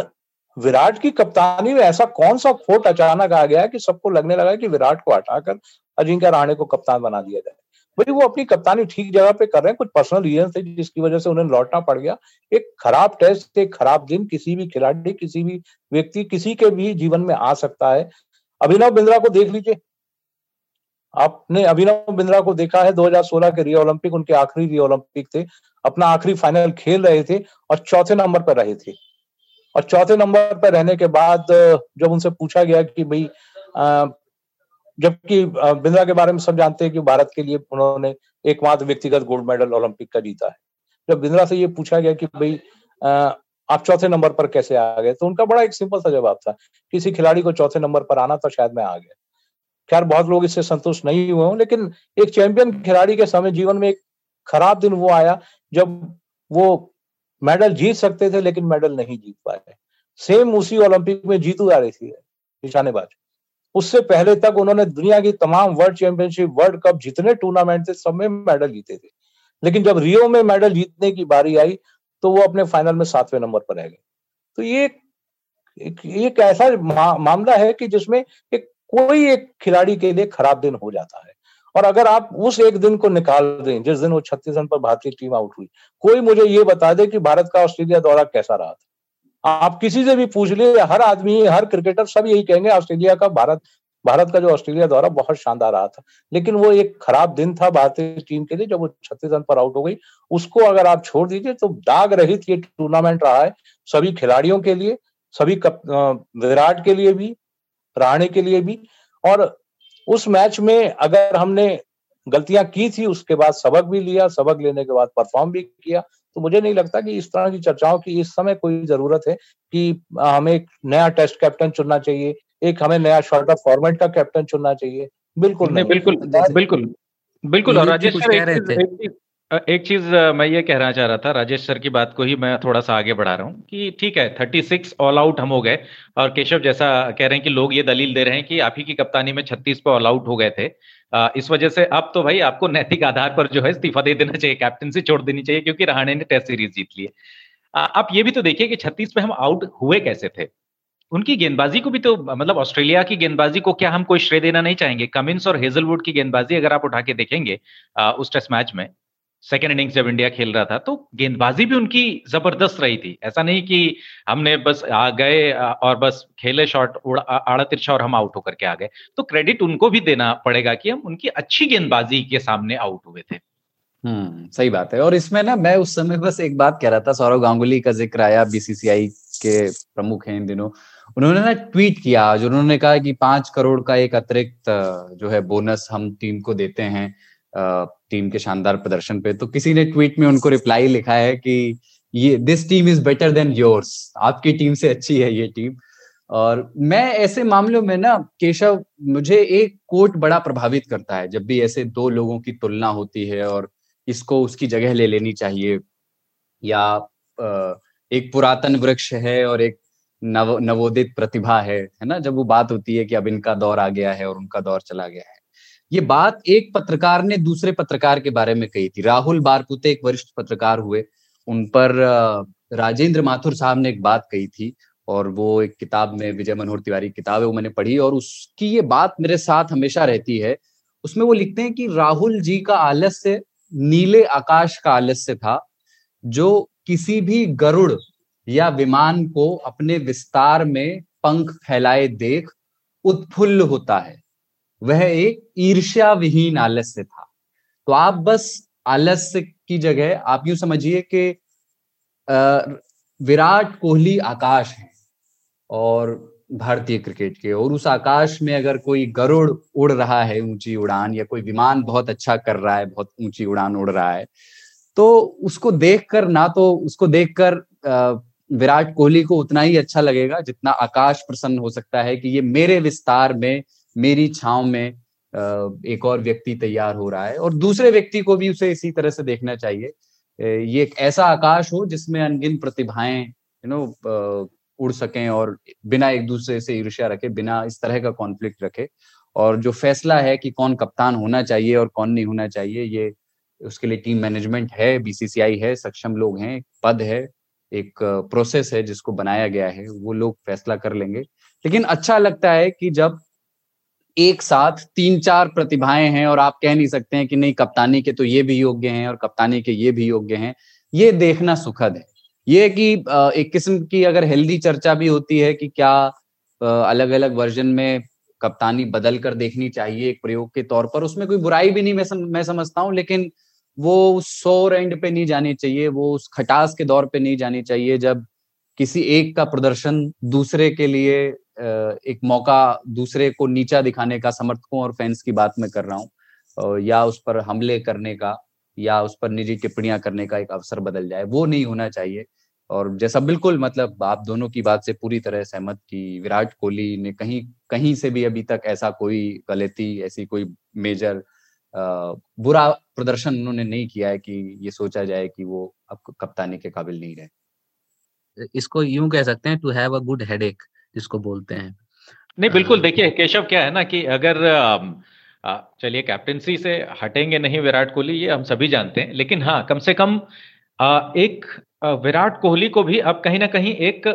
विराट की कप्तानी में ऐसा कौन सा खोट अचानक आ गया कि सबको लगने लगा कि विराट को हटाकर अजिंक्य रहाणे को कप्तान बना दिया जाए। भाई वो अपनी कप्तानी ठीक जगह पे कर रहे हैं, कुछ पर्सनल रीजन थे जिसकी वजह से उन्हें लौटना पड़ गया। एक खराब टेस्ट एक खराब दिन किसी भी खिलाड़ी, किसी भी व्यक्ति, किसी के भी जीवन में आ सकता है। अभिनव बिंद्रा को देख लीजिए। आपने अभिनव बिंद्रा को देखा है 2016 के रियो ओलंपिक उनके आखिरी रियो ओलंपिक थे। अपना आखिरी फाइनल खेल रहे थे और चौथे नंबर पर रहे थे। और चौथे नंबर पर रहने के बाद, जब उनसे पूछा गया कि भाई जबकि बिंद्रा के बारे में सब जानते हैं कि भारत के लिए उन्होंने एकमात्र व्यक्तिगत गोल्ड मेडल ओलंपिक का जीता है। जब बिंद्रा से ये पूछा गया कि भाई आप चौथे नंबर पर कैसे आ गए तो उनका बड़ा एक सिंपल सा जवाब था किसी खिलाड़ी को चौथे नंबर पर आना था शायद मैं आ गया। खैर, बहुत लोग इससे संतुष्ट नहीं हुए हों, लेकिन एक चैंपियन खिलाड़ी के समय जीवन में एक खराब दिन वो आया जब वो मेडल जीत सकते थे, लेकिन मेडल नहीं जीत पाए। सेम उसी ओलंपिक में जीतू आ रही थी, निशानेबाज। उससे पहले तक उन्होंने दुनिया की तमाम वर्ल्ड चैंपियनशिप वर्ल्ड कप जितने टूर्नामेंट थे सब में मेडल जीते थे। लेकिन जब रियो में मेडल जीतने की बारी आई तो वो अपने फाइनल में सातवें नंबर पर रह गए। तो ये एक, एक ऐसा मा, मामला है कि जिसमें एक कोई एक खिलाड़ी के लिए खराब दिन हो जाता है। और अगर आप उस एक दिन को निकाल दें जिस दिन वो छत्तीस रन पर भारतीय टीम आउट हुई कोई मुझे ये बता दे कि भारत का ऑस्ट्रेलिया दौरा कैसा रहा था। आप किसी से भी पूछ लिए हर आदमी, हर क्रिकेटर सब यही कहेंगे, ऑस्ट्रेलिया का भारत भारत का जो ऑस्ट्रेलिया दौरा बहुत शानदार रहा था। लेकिन वो एक खराब दिन था भारतीय टीम के लिए, जब वो छत्तीस रन पर आउट हो गई। उसको अगर आप छोड़ दीजिए तो दाग रहित ये टूर्नामेंट रहा है सभी खिलाड़ियों के लिए, सभी विराट के लिए भी, राणे के लिए भी। और उस मैच में अगर हमने गलतियाँ की थी, उसके बाद सबक भी लिया, सबक लेने के बाद परफॉर्म भी किया तो मुझे नहीं लगता कि इस तरह की चर्चाओं की इस समय कोई ज़रूरत है कि हमें एक नया टेस्ट कैप्टन चुनना चाहिए एक हमें नया शॉर्ट ऑफ़ फॉर्मेट का कैप्टन चुनना चाहिए। बिल्कुल नहीं बिल्कुल बिल्कुल बिल्कुल और राजेश एक चीज़ मैं ये कहना चाह रहा था, राजेश सर की बात को ही मैं थोड़ा सा आगे बढ़ा रहा हूँ कि ठीक है थर्टी सिक्स ऑल आउट हम हो गए और केशव जैसा कह रहे हैं कि लोग ये दलील दे रहे हैं कि आप ही की कप्तानी में छत्तीस पे ऑल आउट हो गए थे। इस वजह से अब तो भाई आपको नैतिक आधार पर जो है इस्तीफा दे देना चाहिए कैप्टनसी छोड़ देनी चाहिए क्योंकि रहाणे ने टेस्ट सीरीज़ जीत ली है। आप ये भी तो देखिए कि छत्तीस पे हम आउट हुए कैसे थे। उनकी गेंदबाजी को भी तो मतलब ऑस्ट्रेलिया की गेंदबाजी को क्या हम कोई श्रेय देना नहीं चाहेंगे? कमिंस और हेजलवुड की गेंदबाजी अगर आप उठा के देखेंगे उस टेस्ट मैच में सेकेंड इनिंग्स जब इंडिया खेल रहा था तो गेंदबाजी भी उनकी ज़बरदस्त रही थी। ऐसा नहीं कि हमने बस आ गए और बस खेले शॉट आड़ा तिरछा और हम आउट होकर के आ गए। तो क्रेडिट उनको भी देना पड़ेगा कि हम उनकी अच्छी गेंदबाजी के सामने आउट हुए थे। हम्म सही बात है। और इसमें ना, मैं उस समय बस एक बात कह रहा था, सौरव गांगुली का ज़िक्र आया बीसीसीआई के प्रमुख हैं इन दिनों। उन्होंने ना ट्वीट किया, आज उन्होंने कहा कि पाँच करोड़ का एक अतिरिक्त, जो है बोनस हम टीम को देते हैं। टीम के शानदार प्रदर्शन पे। तो किसी ने ट्वीट में उनको रिप्लाई लिखा है कि ये this team is better than yours आपकी टीम से अच्छी है ये टीम और मैं ऐसे मामलों में ना, केशव, मुझे एक कोट बड़ा प्रभावित करता है, जब भी ऐसे दो लोगों की तुलना होती है और इसको उसकी जगह ले लेनी चाहिए। या एक पुरातन वृक्ष है और एक नव, नवोदित प्रतिभा है है ना? जब वो बात होती है कि अब इनका दौर आ गया है और उनका दौर चला गया है। ये बात एक पत्रकार ने दूसरे पत्रकार के बारे में कही थी। राहुल बारपुते एक वरिष्ठ पत्रकार हुए। उन पर राजेंद्र माथुर साहब ने एक बात कही थी और वो एक किताब में, विजय मनोहर तिवारी किताब है, वो मैंने पढ़ी और उसकी ये बात मेरे साथ हमेशा रहती है। उसमें वो लिखते हैं कि राहुल जी का आलस्य नीले आकाश का आलस्य था, जो किसी भी गरुड़ या विमान को अपने विस्तार में पंख फैलाए देख उत्फुल्ल होता है। वह एक ईर्ष्या विहीन आलस्य था। तो आप बस आलस्य की जगह, आप यूँ समझिए कि विराट कोहली आकाश है और भारतीय क्रिकेट के, और उस आकाश में अगर कोई गरुड़ उड़ रहा है, ऊँची उड़ान, या कोई विमान बहुत अच्छा कर रहा है, बहुत ऊँची उड़ान उड़ रहा है तो उसको देखकर, ना तो उसको देखकर विराट कोहली को उतना ही अच्छा लगेगा जितना आकाश प्रसन्न हो सकता है कि ये मेरे विस्तार में मेरी छाव में एक और व्यक्ति तैयार हो रहा है और दूसरे व्यक्ति को भी उसे इसी तरह से देखना चाहिए। ये एक ऐसा आकाश हो जिसमें अनगिन प्रतिभाएँ यू नो उड़ सकें और बिना एक दूसरे से ईर्ष्या रखे, बिना इस तरह का कॉन्फ्लिक्ट रखे। और जो फैसला है कि कौन कप्तान होना चाहिए और कौन नहीं होना चाहिए, ये उसके लिए टीम मैनेजमेंट है बीसीसीआई है, सक्षम लोग हैं पद है, एक प्रोसेस है जिसको बनाया गया है, वो लोग फैसला कर लेंगे। लेकिन अच्छा लगता है कि जब एक साथ तीन चार प्रतिभाएँ हैं और आप कह नहीं सकते हैं कि नहीं कप्तानी के तो ये भी योग्य हैं और कप्तानी के ये भी योग्य हैं। ये देखना सुखद है। ये कि एक किस्म की अगर हेल्दी चर्चा भी होती है कि क्या अलग अलग वर्जन में कप्तानी बदल कर देखनी चाहिए एक प्रयोग के तौर पर उसमें कोई बुराई भी नहीं मैं सम, मैं समझता हूँ लेकिन वो उस सोर एंड पे नहीं जानी चाहिए वो उस खटास के दौर पे नहीं जानी चाहिए जब किसी एक का प्रदर्शन दूसरे के लिए एक मौका दूसरे को नीचा दिखाने का, समर्थकों और फैंस की बात मैं कर रहा हूँ। या उस पर हमले करने का, या उस पर निजी टिप्पणियाँ करने का एक अवसर बदल जाए, वो नहीं होना चाहिए। और जैसा बिल्कुल मतलब आप दोनों की बात से पूरी तरह सहमत की विराट कोहली ने कहीं कहीं से भी अभी तक ऐसा कोई गलती, ऐसी कोई मेजर बुरा प्रदर्शन उन्होंने नहीं किया है कि ये सोचा जाए कि वो अब कप्तानी के काबिल नहीं रहे। इसको यूँ कह सकते हैं to have a good headache जिसको बोलते हैं। नहीं बिल्कुल देखिए केशव क्या है ना कि अगर चलिए कैप्टनसी से हटेंगे नहीं विराट कोहली ये हम सभी जानते हैं लेकिन हाँ कम से कम एक विराट कोहली को भी अब कहीं ना कहीं एक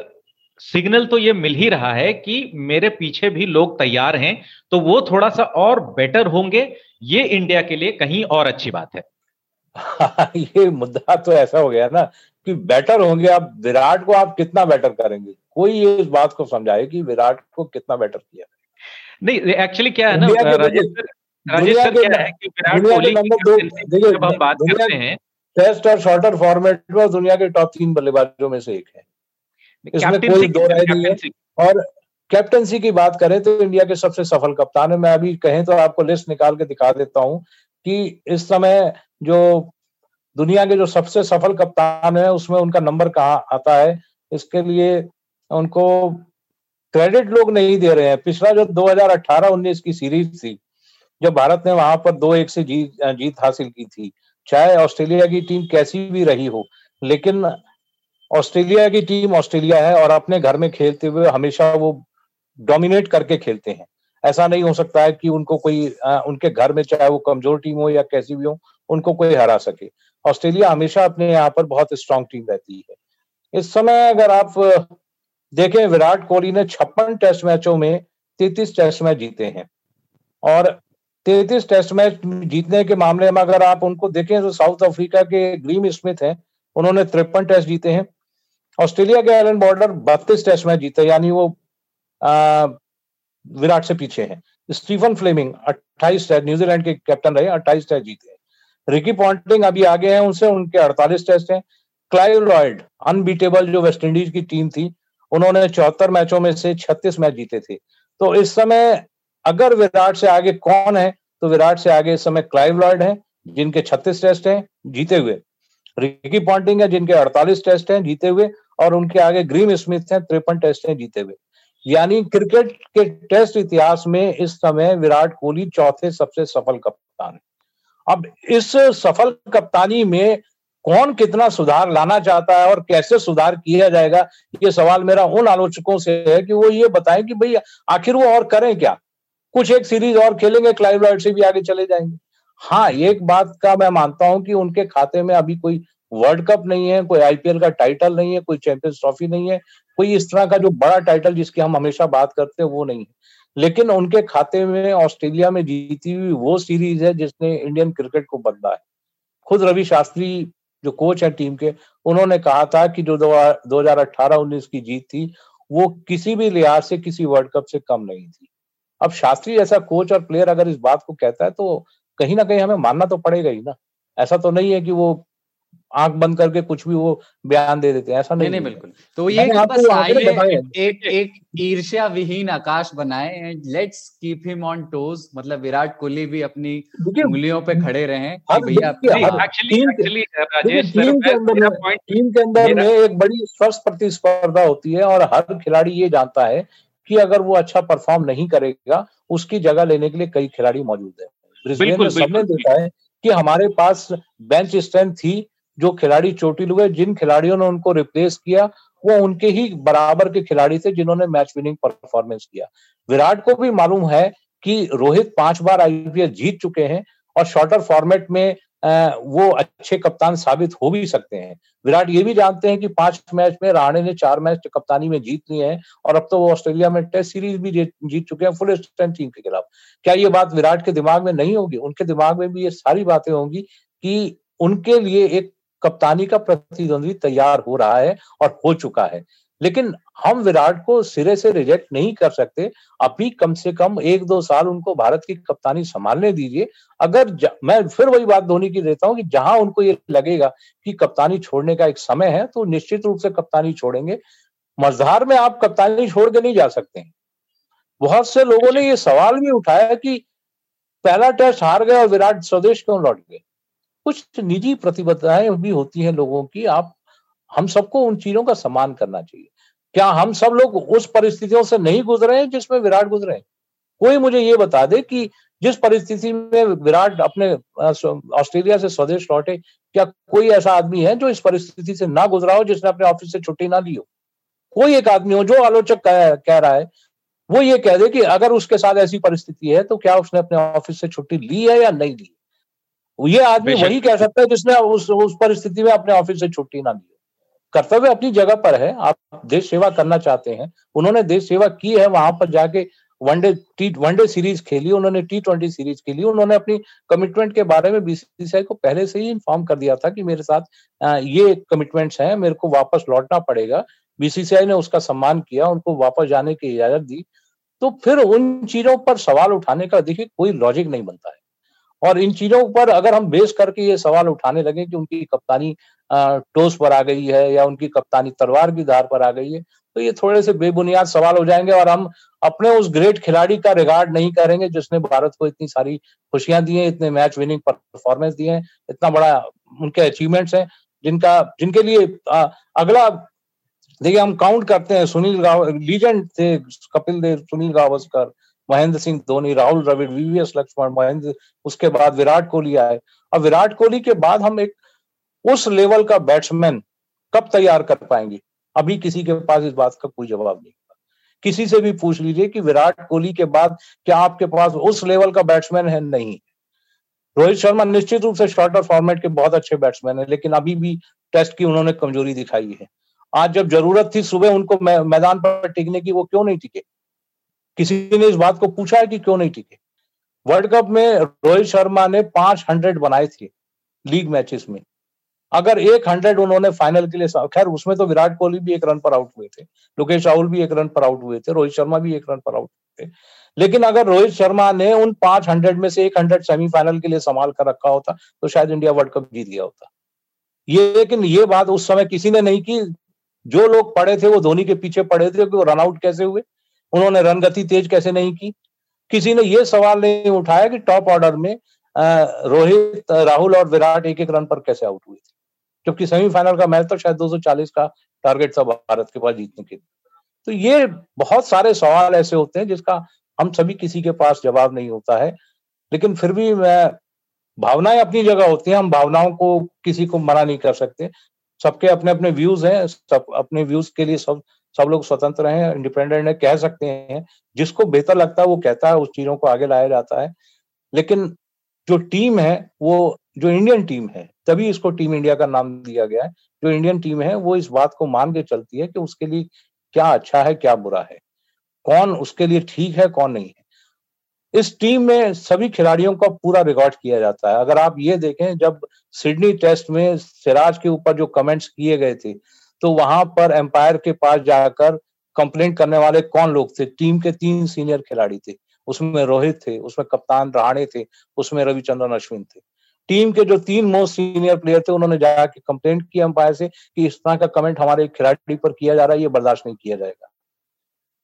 सिग्नल तो ये मिल ही रहा है कि मेरे पीछे भी लोग तैयार हैं तो वो थोड़ा सा और बेटर होंगे ये इंडिया के लिए कहीं और अच्छी बात है। ये मुद्दा तो ऐसा हो गया ना कि बेटर होंगे आप विराट को आप कितना बेटर करेंगे? कोई ये इस बात को समझाए कि विराट को कितना बेटर किया। नहीं एक्चुअली क्या है ना राजेश सर क्या है कि विराट कोहली जब हम बात करते हैं टेस्ट और शॉर्टर फॉर्मेट में दुनिया के टॉप तीन बल्लेबाजों में से एक है। इसमें कोई दो राय नहीं है। और कैप्टनसी की बात करें तो इंडिया के सबसे सफल कप्तान है। मैं अभी कहें तो आपको लिस्ट निकाल के दिखा देता हूँ कि इस समय जो दुनिया के जो सबसे सफल कप्तान है उसमें उनका नंबर कहाँ आता है इसके लिए उनको क्रेडिट लोग नहीं दे रहे हैं। पिछला जो 2018-19 की सीरीज़ थी जब भारत ने वहाँ पर दो एक से जीत जीत हासिल की थी चाहे ऑस्ट्रेलिया की टीम कैसी भी रही हो लेकिन ऑस्ट्रेलिया की टीम ऑस्ट्रेलिया है और अपने घर में खेलते हुए हमेशा वो डोमिनेट करके खेलते हैं। ऐसा नहीं हो सकता है कि उनको कोई आ, उनके घर में चाहे वो कमज़ोर टीम हो या कैसी भी हो उनको कोई हरा सके। ऑस्ट्रेलिया हमेशा अपने यहाँ पर बहुत स्ट्रांग टीम रहती है। इस समय अगर आप देखें विराट कोहली ने छप्पन टेस्ट मैचों में तैतीस टेस्ट मैच जीते हैं। और तैतीस टेस्ट मैच जीतने के मामले में अगर आप उनको देखें तो साउथ अफ्रीका के ग्रीम स्मिथ हैं, उन्होंने तिरपन टेस्ट जीते हैं। ऑस्ट्रेलिया के एलन बॉर्डर बत्तीस टेस्ट मैच जीते यानी वो विराट से पीछे हैं। Stephen Fleming 28 test, New Zealand के कैप्टन रहे 28 टेस्ट जीते हैं। रिकी पॉन्टिंग अभी आगे हैं, उनसे उनके 48 टेस्ट हैं। क्लाइव लॉयड, अनबीटेबल जो वेस्ट इंडीज की टीम थी उन्होंने चौहत्तर मैचों में से 36 मैच जीते थे। तो इस समय अगर विराट से आगे कौन है तो विराट से आगे इस समय क्लाइव लॉयड है, जिनके 36 टेस्ट हैं, जीते हुए। रिकी पॉन्टिंग है, जिनके 48 टेस्ट हैं, जीते हुए, और उनके आगे ग्रीम स्मिथ हैं, तिरपन टेस्ट हैं, जीते हुए। यानी क्रिकेट के टेस्ट इतिहास में इस समय विराट कोहली चौथे सबसे सफल कप्तान है। अब इस सफल कप्तानी में कौन कितना सुधार लाना चाहता है और कैसे सुधार किया जाएगा? ये सवाल मेरा उन आलोचकों से है कि वो ये बताएँ कि भाई, आखिर वो और करें क्या? कुछ एक सीरीज़ और खेलेंगे क्लाइव लॉयड से भी आगे चले जाएँगे। हाँ एक बात का मैं मानता हूँ कि उनके खाते में अभी कोई वर्ल्ड कप नहीं है, कोई आईपीएल का टाइटल नहीं है, कोई चैंपियंस ट्रॉफी नहीं है, कोई इस तरह का जो बड़ा टाइटल जिसकी हम हमेशा बात करते हैं, वो नहीं है। लेकिन उनके खाते में ऑस्ट्रेलिया में जीती हुई वो सीरीज़ है जिसने इंडियन क्रिकेट को बदला है। खुद रवि शास्त्री जो कोच है टीम के, उन्होंने कहा था कि जो दो हज़ार अठारह, उन्नीस की जीत थी, वो किसी भी लिहाज से किसी वर्ल्ड कप से कम नहीं थी। अब शास्त्री जैसा कोच और प्लेयर अगर इस बात को कहता है तो कहीं ना कहीं हमें मानना तो पड़ेगा ही ना। ऐसा तो नहीं है कि वो आँख बंद करके कुछ भी वो बयान दे देते हैं ऐसा नहीं नहीं, नहीं बिल्कुल। तो ये बस एक एक ईर्ष्या विहीन आकाश बनाए and let's keep him on toes मतलब विराट कोहली भी अपनी उंगलियों पे खड़े रहे भैया टीम के अंदर में एक बड़ी स्वस्थ प्रतिस्पर्धा होती है और हर खिलाड़ी ये जानता है कि अगर वो अच्छा परफॉर्म नहीं करेगा उसकी जगह लेने के लिए कई खिलाड़ी मौजूद है। ब्रिस्बेन में सबने देखा है कि हमारे पास बेंच स्ट्रेंथ थी जो खिलाड़ी चोटिल हुए, जिन खिलाड़ियों ने उनको रिप्लेस किया, वो उनके ही बराबर के खिलाड़ी थे जिन्होंने मैच विनिंग परफॉर्मेंस किया। विराट को भी मालूम है कि रोहित पाँच बार आईपीएल जीत चुके हैं और शॉर्टर फॉर्मेट में वो अच्छे कप्तान साबित हो भी सकते हैं। विराट ये भी जानते हैं कि पाँच मैच में राणे ने चार मैच कप्तानी में जीत लिए हैं और अब तो वो ऑस्ट्रेलिया में टेस्ट सीरीज़ भी जीत चुके हैं फुल स्ट्रेंथ टीम के खिलाफ। क्या ये बात विराट के दिमाग में नहीं होगी? उनके दिमाग में भी ये सारी बातें होंगी कि उनके लिए एक कप्तानी का प्रतिद्वंदी तैयार हो रहा है और हो चुका है। लेकिन हम विराट को सिरे से रिजेक्ट नहीं कर सकते। अभी कम से कम एक दो साल उनको भारत की कप्तानी संभालने दीजिए। अगर मैं फिर वही बात धोनी की देता हूँ कि जहाँ उनको ये लगेगा कि कप्तानी छोड़ने का एक समय है तो निश्चित रूप से कप्तानी छोड़ेंगे। मजधार में आप कप्तानी छोड़ के नहीं जा सकते। बहुत से लोगों ने ये सवाल भी उठाया कि पहला टेस्ट हार गए और विराट स्वदेश क्यों लौट गए? कुछ निजी प्रतिबद्धताएँ भी होती हैं लोगों की। आप हम सबको उन चीज़ों का सम्मान करना चाहिए। क्या हम सब लोग उस परिस्थितियों से नहीं गुजरे हैं जिसमें विराट गुजरे हैं? कोई मुझे ये बता दे कि जिस परिस्थिति में विराट अपने ऑस्ट्रेलिया से स्वदेश लौटे क्या कोई ऐसा आदमी है जो इस परिस्थिति से ना गुजरा हो जिसने अपने ऑफ़िस से छुट्टी ना ली हो? कोई एक आदमी हो जो आलोचक कह, कह रहा है वो ये कह दे कि अगर उसके साथ ऐसी परिस्थिति है तो क्या उसने अपने ऑफ़िस से छुट्टी ली है या नहीं ली? ये आदमी वही कह सकता है जिसने उस उस परिस्थिति में अपने ऑफ़िस से छुट्टी ना ली कर्तव्य अपनी जगह पर है आप देश सेवा करना चाहते हैं उन्होंने देश सेवा की है वहाँ पर जाके वनडे टी वनडे सीरीज़ खेली उन्होंने टी ट्वेंटी सीरीज़ खेली उन्होंने अपनी कमिटमेंट के बारे में बीसीसीआई को पहले से ही इन्फॉर्म कर दिया था कि मेरे साथ ये कमिटमेंट्स हैं मेरे को वापस लौटना पड़ेगा। बीसीसीआई ने उसका सम्मान किया उनको वापस जाने की इजाज़त दी। तो फिर उन चीज़ों पर सवाल उठाने का देखिए कोई लॉजिक नहीं बनता है। और इन चीज़ों पर अगर हम बेस करके ये सवाल उठाने लगे कि उनकी कप्तानी टोस पर आ गई है या उनकी कप्तानी तलवार की धार पर आ गई है तो ये थोड़े से बेबुनियाद सवाल हो जाएँगे और हम अपने उस ग्रेट खिलाड़ी का रिगार्ड नहीं करेंगे जिसने भारत को इतनी सारी खुशियाँ दी हैं इतने मैच विनिंग परफॉर्मेंस दिए हैं इतना बड़ा उनके अचीवमेंट्स हैं जिनका जिनके लिए आ, अगला देखिए हम काउंट करते हैं सुनील गावस्कर लीजेंड थे कपिल देव सुनील गावस्कर महेंद्र सिंह धोनी, राहुल द्रविड़ वीवीएस लक्ष्मण, महेंद्र, उसके बाद विराट कोहली आए। अब विराट कोहली के बाद हम एक उस लेवल का बैट्समैन कब तैयार कर पाएँगे? अभी किसी के पास इस बात का कोई जवाब नहीं किसी से भी पूछ लीजिए कि विराट कोहली के बाद क्या आपके पास उस लेवल का बैट्समैन है? नहीं। रोहित शर्मा निश्चित रूप से शॉर्टर फॉर्मेट के बहुत अच्छे बैट्समैन है, लेकिन अभी भी टेस्ट की उन्होंने कमज़ोरी दिखाई है। आज जब ज़रूरत थी, सुबह उनको मैदान पर टिकने की वो क्यों नहीं टिके? किसी ने इस बात को पूछा है कि क्यों नहीं टिके? वर्ल्ड कप में रोहित शर्मा ने पाँच हंड्रेड बनाए थे लीग मैचेस में। अगर एक हंड्रेड उन्होंने फाइनल के लिए खैर, उसमें तो विराट कोहली भी एक रन पर आउट हुए थे, लोकेश राहुल भी एक रन पर आउट हुए थे, रोहित शर्मा भी एक रन पर आउट हुए थे। लेकिन अगर रोहित शर्मा ने उन पाँच हंड्रेड में से एक हंड्रेड सेमीफाइनल के लिए संभाल कर रखा होता तो शायद इंडिया वर्ल्ड कप जीत गया होता। ये, लेकिन ये बात उस समय किसी ने नहीं की। जो लोग पड़े थे वो धोनी के पीछे पड़े थे कि वो रन आउट कैसे हुए? उन्होंने रन गति तेज कैसे नहीं की? किसी ने ये सवाल नहीं उठाया कि टॉप ऑर्डर में रोहित, राहुल और विराट एक एक रन पर कैसे आउट हुए थे? जबकि सेमीफाइनल का मैच तो शायद 240 का टारगेट था भारत के पास जीतने के तो ये बहुत सारे सवाल ऐसे होते हैं जिसका हम सभी किसी के पास जवाब नहीं होता है। लेकिन फिर भी मैं, भावनाएँ अपनी जगह होती हैं, हम भावनाओं को किसी को मना नहीं कर सकते। सबके अपने अपने व्यूज़ हैं, सब अपने व्यूज़ के लिए सब सब लोग स्वतंत्र हैं इंडिपेंडेंट है, कह सकते हैं। जिसको बेहतर लगता है, वो कहता है, उस चीज़ों को आगे लाया जाता है। लेकिन जो टीम है, वो, जो इंडियन टीम है, तभी इसको टीम इंडिया का नाम दिया गया है। जो इंडियन टीम है, वो इस बात को मान के चलती है कि उसके लिए क्या अच्छा है, क्या बुरा है। कौन उसके लिए ठीक है, कौन नहीं है। इस टीम में सभी खिलाड़ियों का पूरा रिकॉर्ड किया जाता है। अगर आप ये देखें, जब सिडनी टेस्ट में सिराज के ऊपर जो कमेंट्स किए गए थे तो वहाँ पर एम्पायर के पास जाकर कंप्लेंट करने वाले कौन लोग थे? टीम के तीन सीनियर खिलाड़ी थे। उसमें रोहित थे, उसमें कप्तान रहाणे थे, उसमें रविचंद्रन अश्विन थे। टीम के जो तीन मोस्ट सीनियर प्लेयर थे, उन्होंने जाके कंप्लेंट की अंपायर से कि इस तरह का कमेंट हमारे खिलाड़ी पर किया जा रहा है, ये बर्दाश्त नहीं किया जाएगा।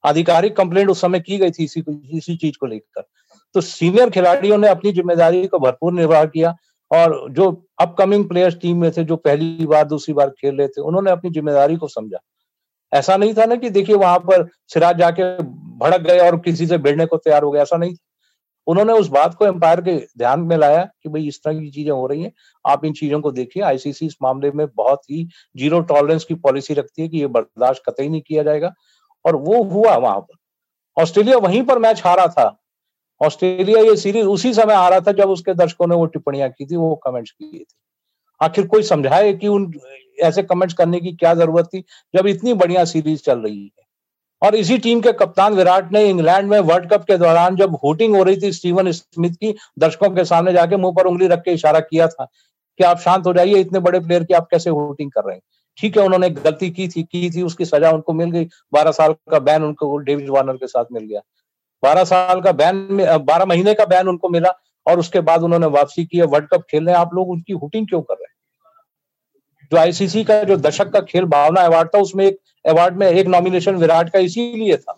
आधिकारिक कंप्लेंट उस समय की गई थी इसी इसी चीज़ को लेकर। तो सीनियर खिलाड़ियों ने अपनी ज़िम्मेदारी को भरपूर निर्वाह किया। और जो अपकमिंग प्लेयर्स टीम में थे, जो पहली बार, दूसरी बार खेल रहे थे, उन्होंने अपनी ज़िम्मेदारी को समझा। ऐसा नहीं था ना कि देखिए वहाँ पर सिराज जाके भड़क गए और किसी से भिड़ने को तैयार हो गया ऐसा नहीं उन्होंने उस बात को एम्पायर के ध्यान में लाया कि भाई इस तरह की चीज़ें हो रही हैं, आप इन चीज़ों को देखिए। आईसीसी इस मामले में बहुत ही ज़ीरो टॉलरेंस की पॉलिसी रखती है कि ये बर्दाश्त कतई नहीं किया जाएगा। और वो हुआ वहाँ पर। ऑस्ट्रेलिया वहीं पर मैच हारा था। ऑस्ट्रेलिया ये सीरीज़ उसी समय आ रहा था जब उसके दर्शकों ने वो टिप्पणियाँ की थी, वो कमेंट्स किए थे। आखिर कोई समझाए कि उन, ऐसे कमेंट्स करने की क्या ज़रूरत थी, जब इतनी बढ़िया सीरीज़ चल रही है। और इसी टीम के कप्तान विराट ने इंग्लैंड में वर्ल्ड कप के दौरान जब होटिंग हो रही थी स्टीवन स्मिथ की, दर्शकों के सामने जाके मुँह पर उंगली रख के इशारा किया था कि आप शांत हो जाइए, इतने बड़े प्लेयर की आप कैसे होटिंग कर रहे हैं? ठीक है, उन्होंने गलती की थी की थी, उसकी सजा उनको मिल गई। बारह साल का बैन उनको डेविड वार्नर के साथ मिल गया। बारह साल का बैन बारह महीने का बैन उनको मिला और उसके बाद उन्होंने वापसी की वर्ल्ड कप खेल रहे हैं। आप लोग उनकी हुटिंग क्यों कर रहे हैं? जो आईसीसी का जो दशक का खेल, भावना अवार्ड था, उसमें एक अवार्ड में एक नॉमिनेशन विराट का इसीलिए था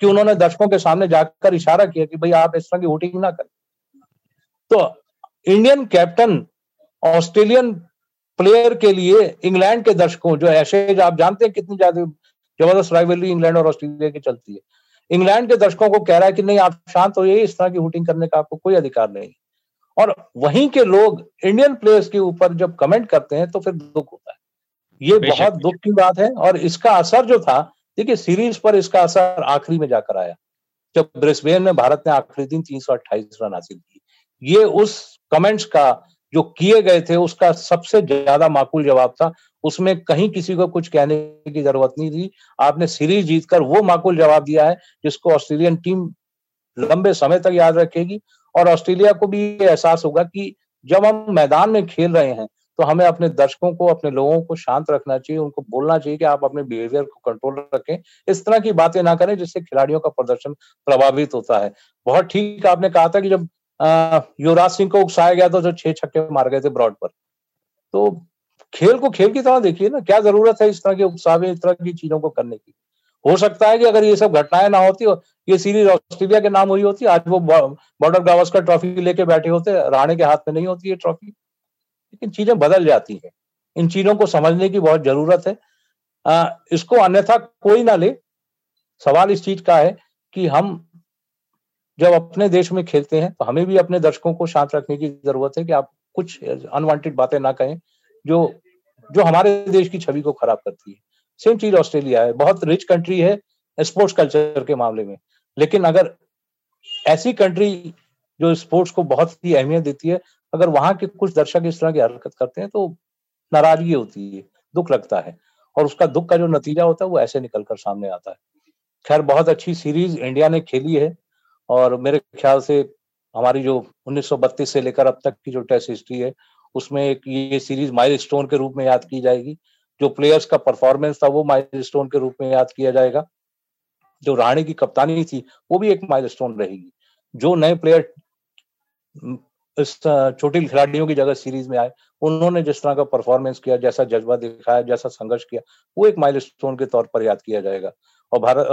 कि उन्होंने दर्शकों के सामने जाकर इशारा किया कि भाई आप इस तरह की वोटिंग ना करें। तो इंडियन कैप्टन ऑस्ट्रेलियन प्लेयर के लिए इंग्लैंड के दर्शकों, जो ऐसे आप जानते हैं कितनी ज़्यादा ज़बरदस्त राइवलरी इंग्लैंड और ऑस्ट्रेलिया की चलती है। इंग्लैंड के दर्शकों को कह रहा है कि नहीं आप शांत हो इस तरह की वोटिंग करने का आपको कोई अधिकार नहीं। और वहीं के लोग इंडियन प्लेयर्स के ऊपर जब कमेंट करते हैं तो फिर दुख होता है। ये बहुत दुख की बात है और इसका असर जो था देखिए सीरीज़ पर इसका असर आखिरी में जाकर आया। जब ब्रिस्बेन में भारत ने आखिरी दिन तीन सौ अट्ठाईस रन हासिल की ये उस कमेंट्स का जो किए गए थे उसका सबसे ज़्यादा माकूल जवाब था। उसमें कहीं किसी को कुछ कहने की ज़रूरत नहीं थी। आपने सीरीज़ जीतकर वो माकूल जवाब दिया है, जिसको ऑस्ट्रेलियन टीम लंबे समय तक याद रखेगी। और ऑस्ट्रेलिया को भी ये एहसास होगा कि जब हम मैदान में खेल रहे हैं तो हमें अपने दर्शकों को, अपने लोगों को शांत रखना चाहिए, उनको बोलना चाहिए कि आप अपने बिहेवियर को कंट्रोल रखें। इस तरह की बातें ना करें, जिससे खिलाड़ियों का प्रदर्शन प्रभावित होता है। बहुत ठीक आपने कहा था कि जब युवराज सिंह को उकसाया गया तो जो छह छक्के मार गए थे ब्रॉड पर। तो खेल को खेल की तरह देखिए ना क्या ज़रूरत है इस तरह के उत्साह इस तरह की चीज़ों को करने की? हो सकता है कि अगर ये सब घटनाएँ ना होती हो ये सीरीज़ ऑस्ट्रेलिया के नाम हुई होती आज वो बॉर्डर गावस्कर ट्रॉफी लेके बैठे होते राणे के हाथ में नहीं होती है ट्रॉफी। लेकिन चीज़ें बदल जाती है। इन चीज़ों को समझने की बहुत ज़रूरत है। आ, इसको अन्यथा कोई ना ले। सवाल इस चीज़ का है कि हम जब अपने देश में खेलते हैं तो हमें भी अपने दर्शकों को शांत रखने की ज़रूरत है कि आप कुछ अनवांटेड बातें ना कहें। जो जो हमारे देश की छवि को खराब करती है। सेम चीज़ ऑस्ट्रेलिया है, बहुत रिच कंट्री है स्पोर्ट्स कल्चर के मामले में। लेकिन अगर ऐसी कंट्री जो स्पोर्ट्स को बहुत ही अहमियत देती है, अगर वहाँ के कुछ दर्शक इस तरह की हरकत करते हैं तो नाराज़गी होती है, दुख लगता है। और उसका दुख का जो नतीजा होता है, वो ऐसे निकल कर सामने आता है। खैर, बहुत अच्छी सीरीज़ इंडिया ने खेली है और मेरे ख्याल से हमारी जो 1932 से लेकर अब तक की जो टेस्ट हिस्ट्री है उसमें एक ये सीरीज़ माइल स्टोन के रूप में याद की जाएगी। जो प्लेयर्स का परफॉर्मेंस था, वो माइल स्टोन के रूप में याद किया जाएगा। जो राणे की कप्तानी थी, वो भी एक माइल स्टोन रहेगी। जो नए प्लेयर इस छोटी खिलाड़ियों की जगह सीरीज़ में आए, उन्होंने जिस तरह का परफॉर्मेंस किया, जैसा जज्बा दिखाया, जैसा संघर्ष किया, वो एक माइल स्टोन के तौर पर याद किया जाएगा। और भारत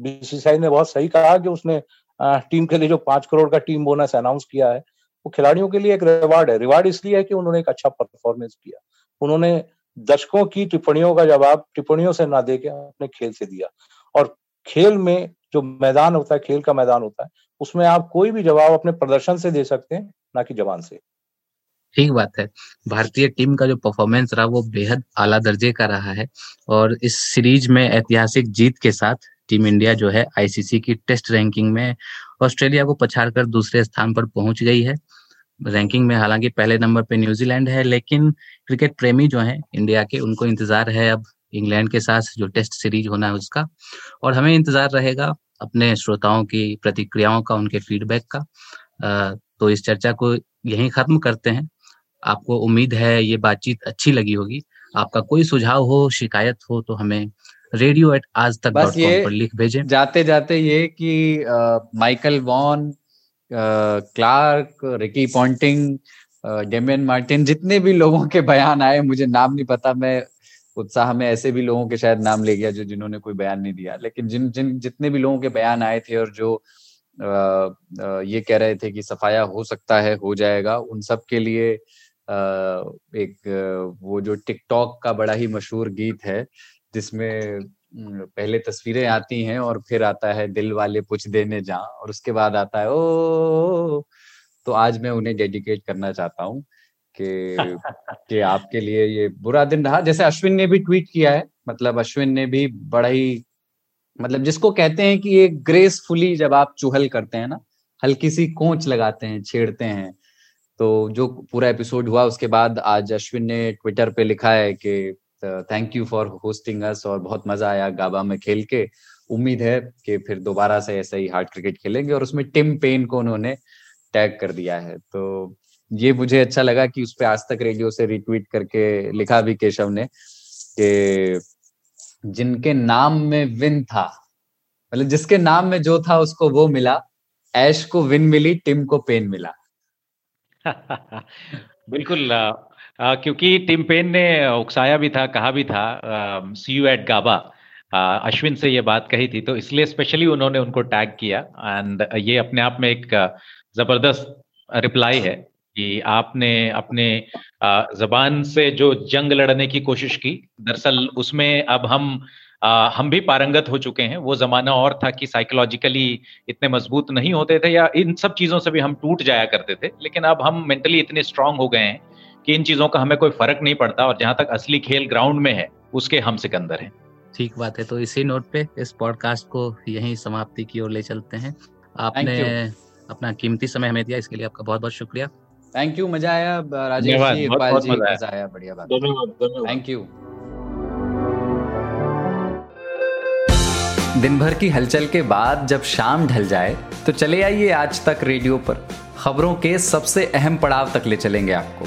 बीसीसीआई ने बहुत सही कहा कि उसने टीम के लिए जो पाँच करोड़ का टीम बोनस अनाउंस किया है वो खिलाड़ियों के लिए एक रिवार्ड है। रिवार्ड इसलिए है कि उन्होंने एक अच्छा परफॉर्मेंस किया। उन्होंने दर्शकों की टिप्पणियों का जवाब, टिप्पणियों से ना दे अपने खेल से दिया। और खेल में जो मैदान होता है, खेल का मैदान होता है, उसमें आप कोई भी जवाब अपने प्रदर्शन से दे सकते हैं, ना कि जवान से। ठीक बात है। भारतीय टीम का जो परफॉर्मेंस रहा, वो बेहद आला दर्जे का रहा है। और इस सीरीज़ में ऐतिहासिक जीत के साथ टीम इंडिया जो है आईसीसी की टेस्ट रैंकिंग में ऑस्ट्रेलिया को पछाड़ कर दूसरे स्थान पर पहुँच गई है। रैंकिंग में हालाँकि पहले नंबर पे न्यूजीलैंड है, लेकिन क्रिकेट प्रेमी जो है इंडिया के, उनको इंतज़ार है अब इंग्लैंड के साथ जो टेस्ट सीरीज़ होना है उसका। और हमें इंतज़ार रहेगा अपने श्रोताओं की प्रतिक्रियाओं का, उनके फीडबैक का। तो इस चर्चा को यहीं खत्म करते हैं। आपको उम्मीद है ये बातचीत अच्छी लगी होगी। आपका कोई सुझाव हो, शिकायत हो तो हमें रेडियो एट आज तक बस ये पर लिख भेजे। जाते जाते ये कि Michael Vaughan Clarke Ricky Ponting Damien Martyn जितने भी लोगों के बयान आए मुझे नाम नहीं पता मैं उत्साह में ऐसे भी लोगों के शायद नाम ले गया जो जिन्होंने कोई बयान नहीं दिया। लेकिन जिन जिन जितने भी लोगों के बयान आए थे और जो आ, आ, ये कह रहे थे कि सफाया हो सकता है हो जाएगा उन सब के लिए आ, एक वो जो टिकटॉक का बड़ा ही मशहूर गीत है जिसमें पहले तस्वीरें आती हैं और फिर आता है दिल वाले पुछ देने जा, और उसके बाद आता है ओ तो आज मैं उन्हें डेडिकेट करना चाहता हूँ कि कि आपके लिए ये बुरा दिन रहा जैसे अश्विन ने भी ट्वीट किया है मतलब अश्विन ने भी बड़ा ही मतलब जिसको कहते हैं कि ये ग्रेसफुली जब आप चूहल करते हैं ना हल्की सी कोच लगाते हैं छेड़ते हैं तो जो पूरा एपिसोड हुआ उसके बाद आज अश्विन ने ट्विटर पे लिखा है कि thank you for hosting us और बहुत मज़ा आया गाबा में खेल के। उम्मीद है कि फिर दोबारा से ऐसा ही हार्ड क्रिकेट खेलेंगे और उसमें टिम पेन को उन्होंने टैग कर दिया है। तो ये मुझे अच्छा लगा कि उस पर आज तक रेडियो से रिट्वीट करके लिखा भी केशव ने कि जिनके नाम में विन था मतलब जिसके नाम में जो था उसको वो मिला, ऐश को विन मिली टिम को पेन मिला। बिल्कुल क्योंकि टिम पेन ने उकसाया भी था कहा भी था see you at Gabba Ashwin से ये बात कही थी तो इसलिए स्पेशली उन्होंने उनको टैग किया एंड ये अपने आप में एक ज़बरदस्त रिप्लाई है कि आपने अपने जबान से जो जंग लड़ने की कोशिश की दरअसल उसमें अब हम आ, हम भी पारंगत हो चुके हैं। वो जमाना और था कि साइकोलॉजिकली इतने मज़बूत नहीं होते थे या इन सब चीज़ों से भी हम टूट जाया करते थे लेकिन अब हम मेंटली इतने स्ट्रांग हो गए हैं कि इन चीज़ों का हमें कोई फ़र्क नहीं पड़ता और जहाँ तक असली खेल ग्राउंड में है उसके हम सिकंदर हैं। ठीक बात है तो इसी नोट पे इस पॉडकास्ट को यहीं समाप्ति की ओर ले चलते हैं। आपने अपना कीमती समय हमें दिया इसके लिए आपका बहुत बहुत शुक्रिया। थैंक यू मज़ा आया राजेश जी इकबाल जी मज़ा आया। बढ़िया बात। धन्यवाद थैंक यू दिन भर की हलचल के बाद जब शाम ढल जाए तो चले आइए आज तक रेडियो पर। खबरों के सबसे अहम पड़ाव तक ले चलेंगे आपको।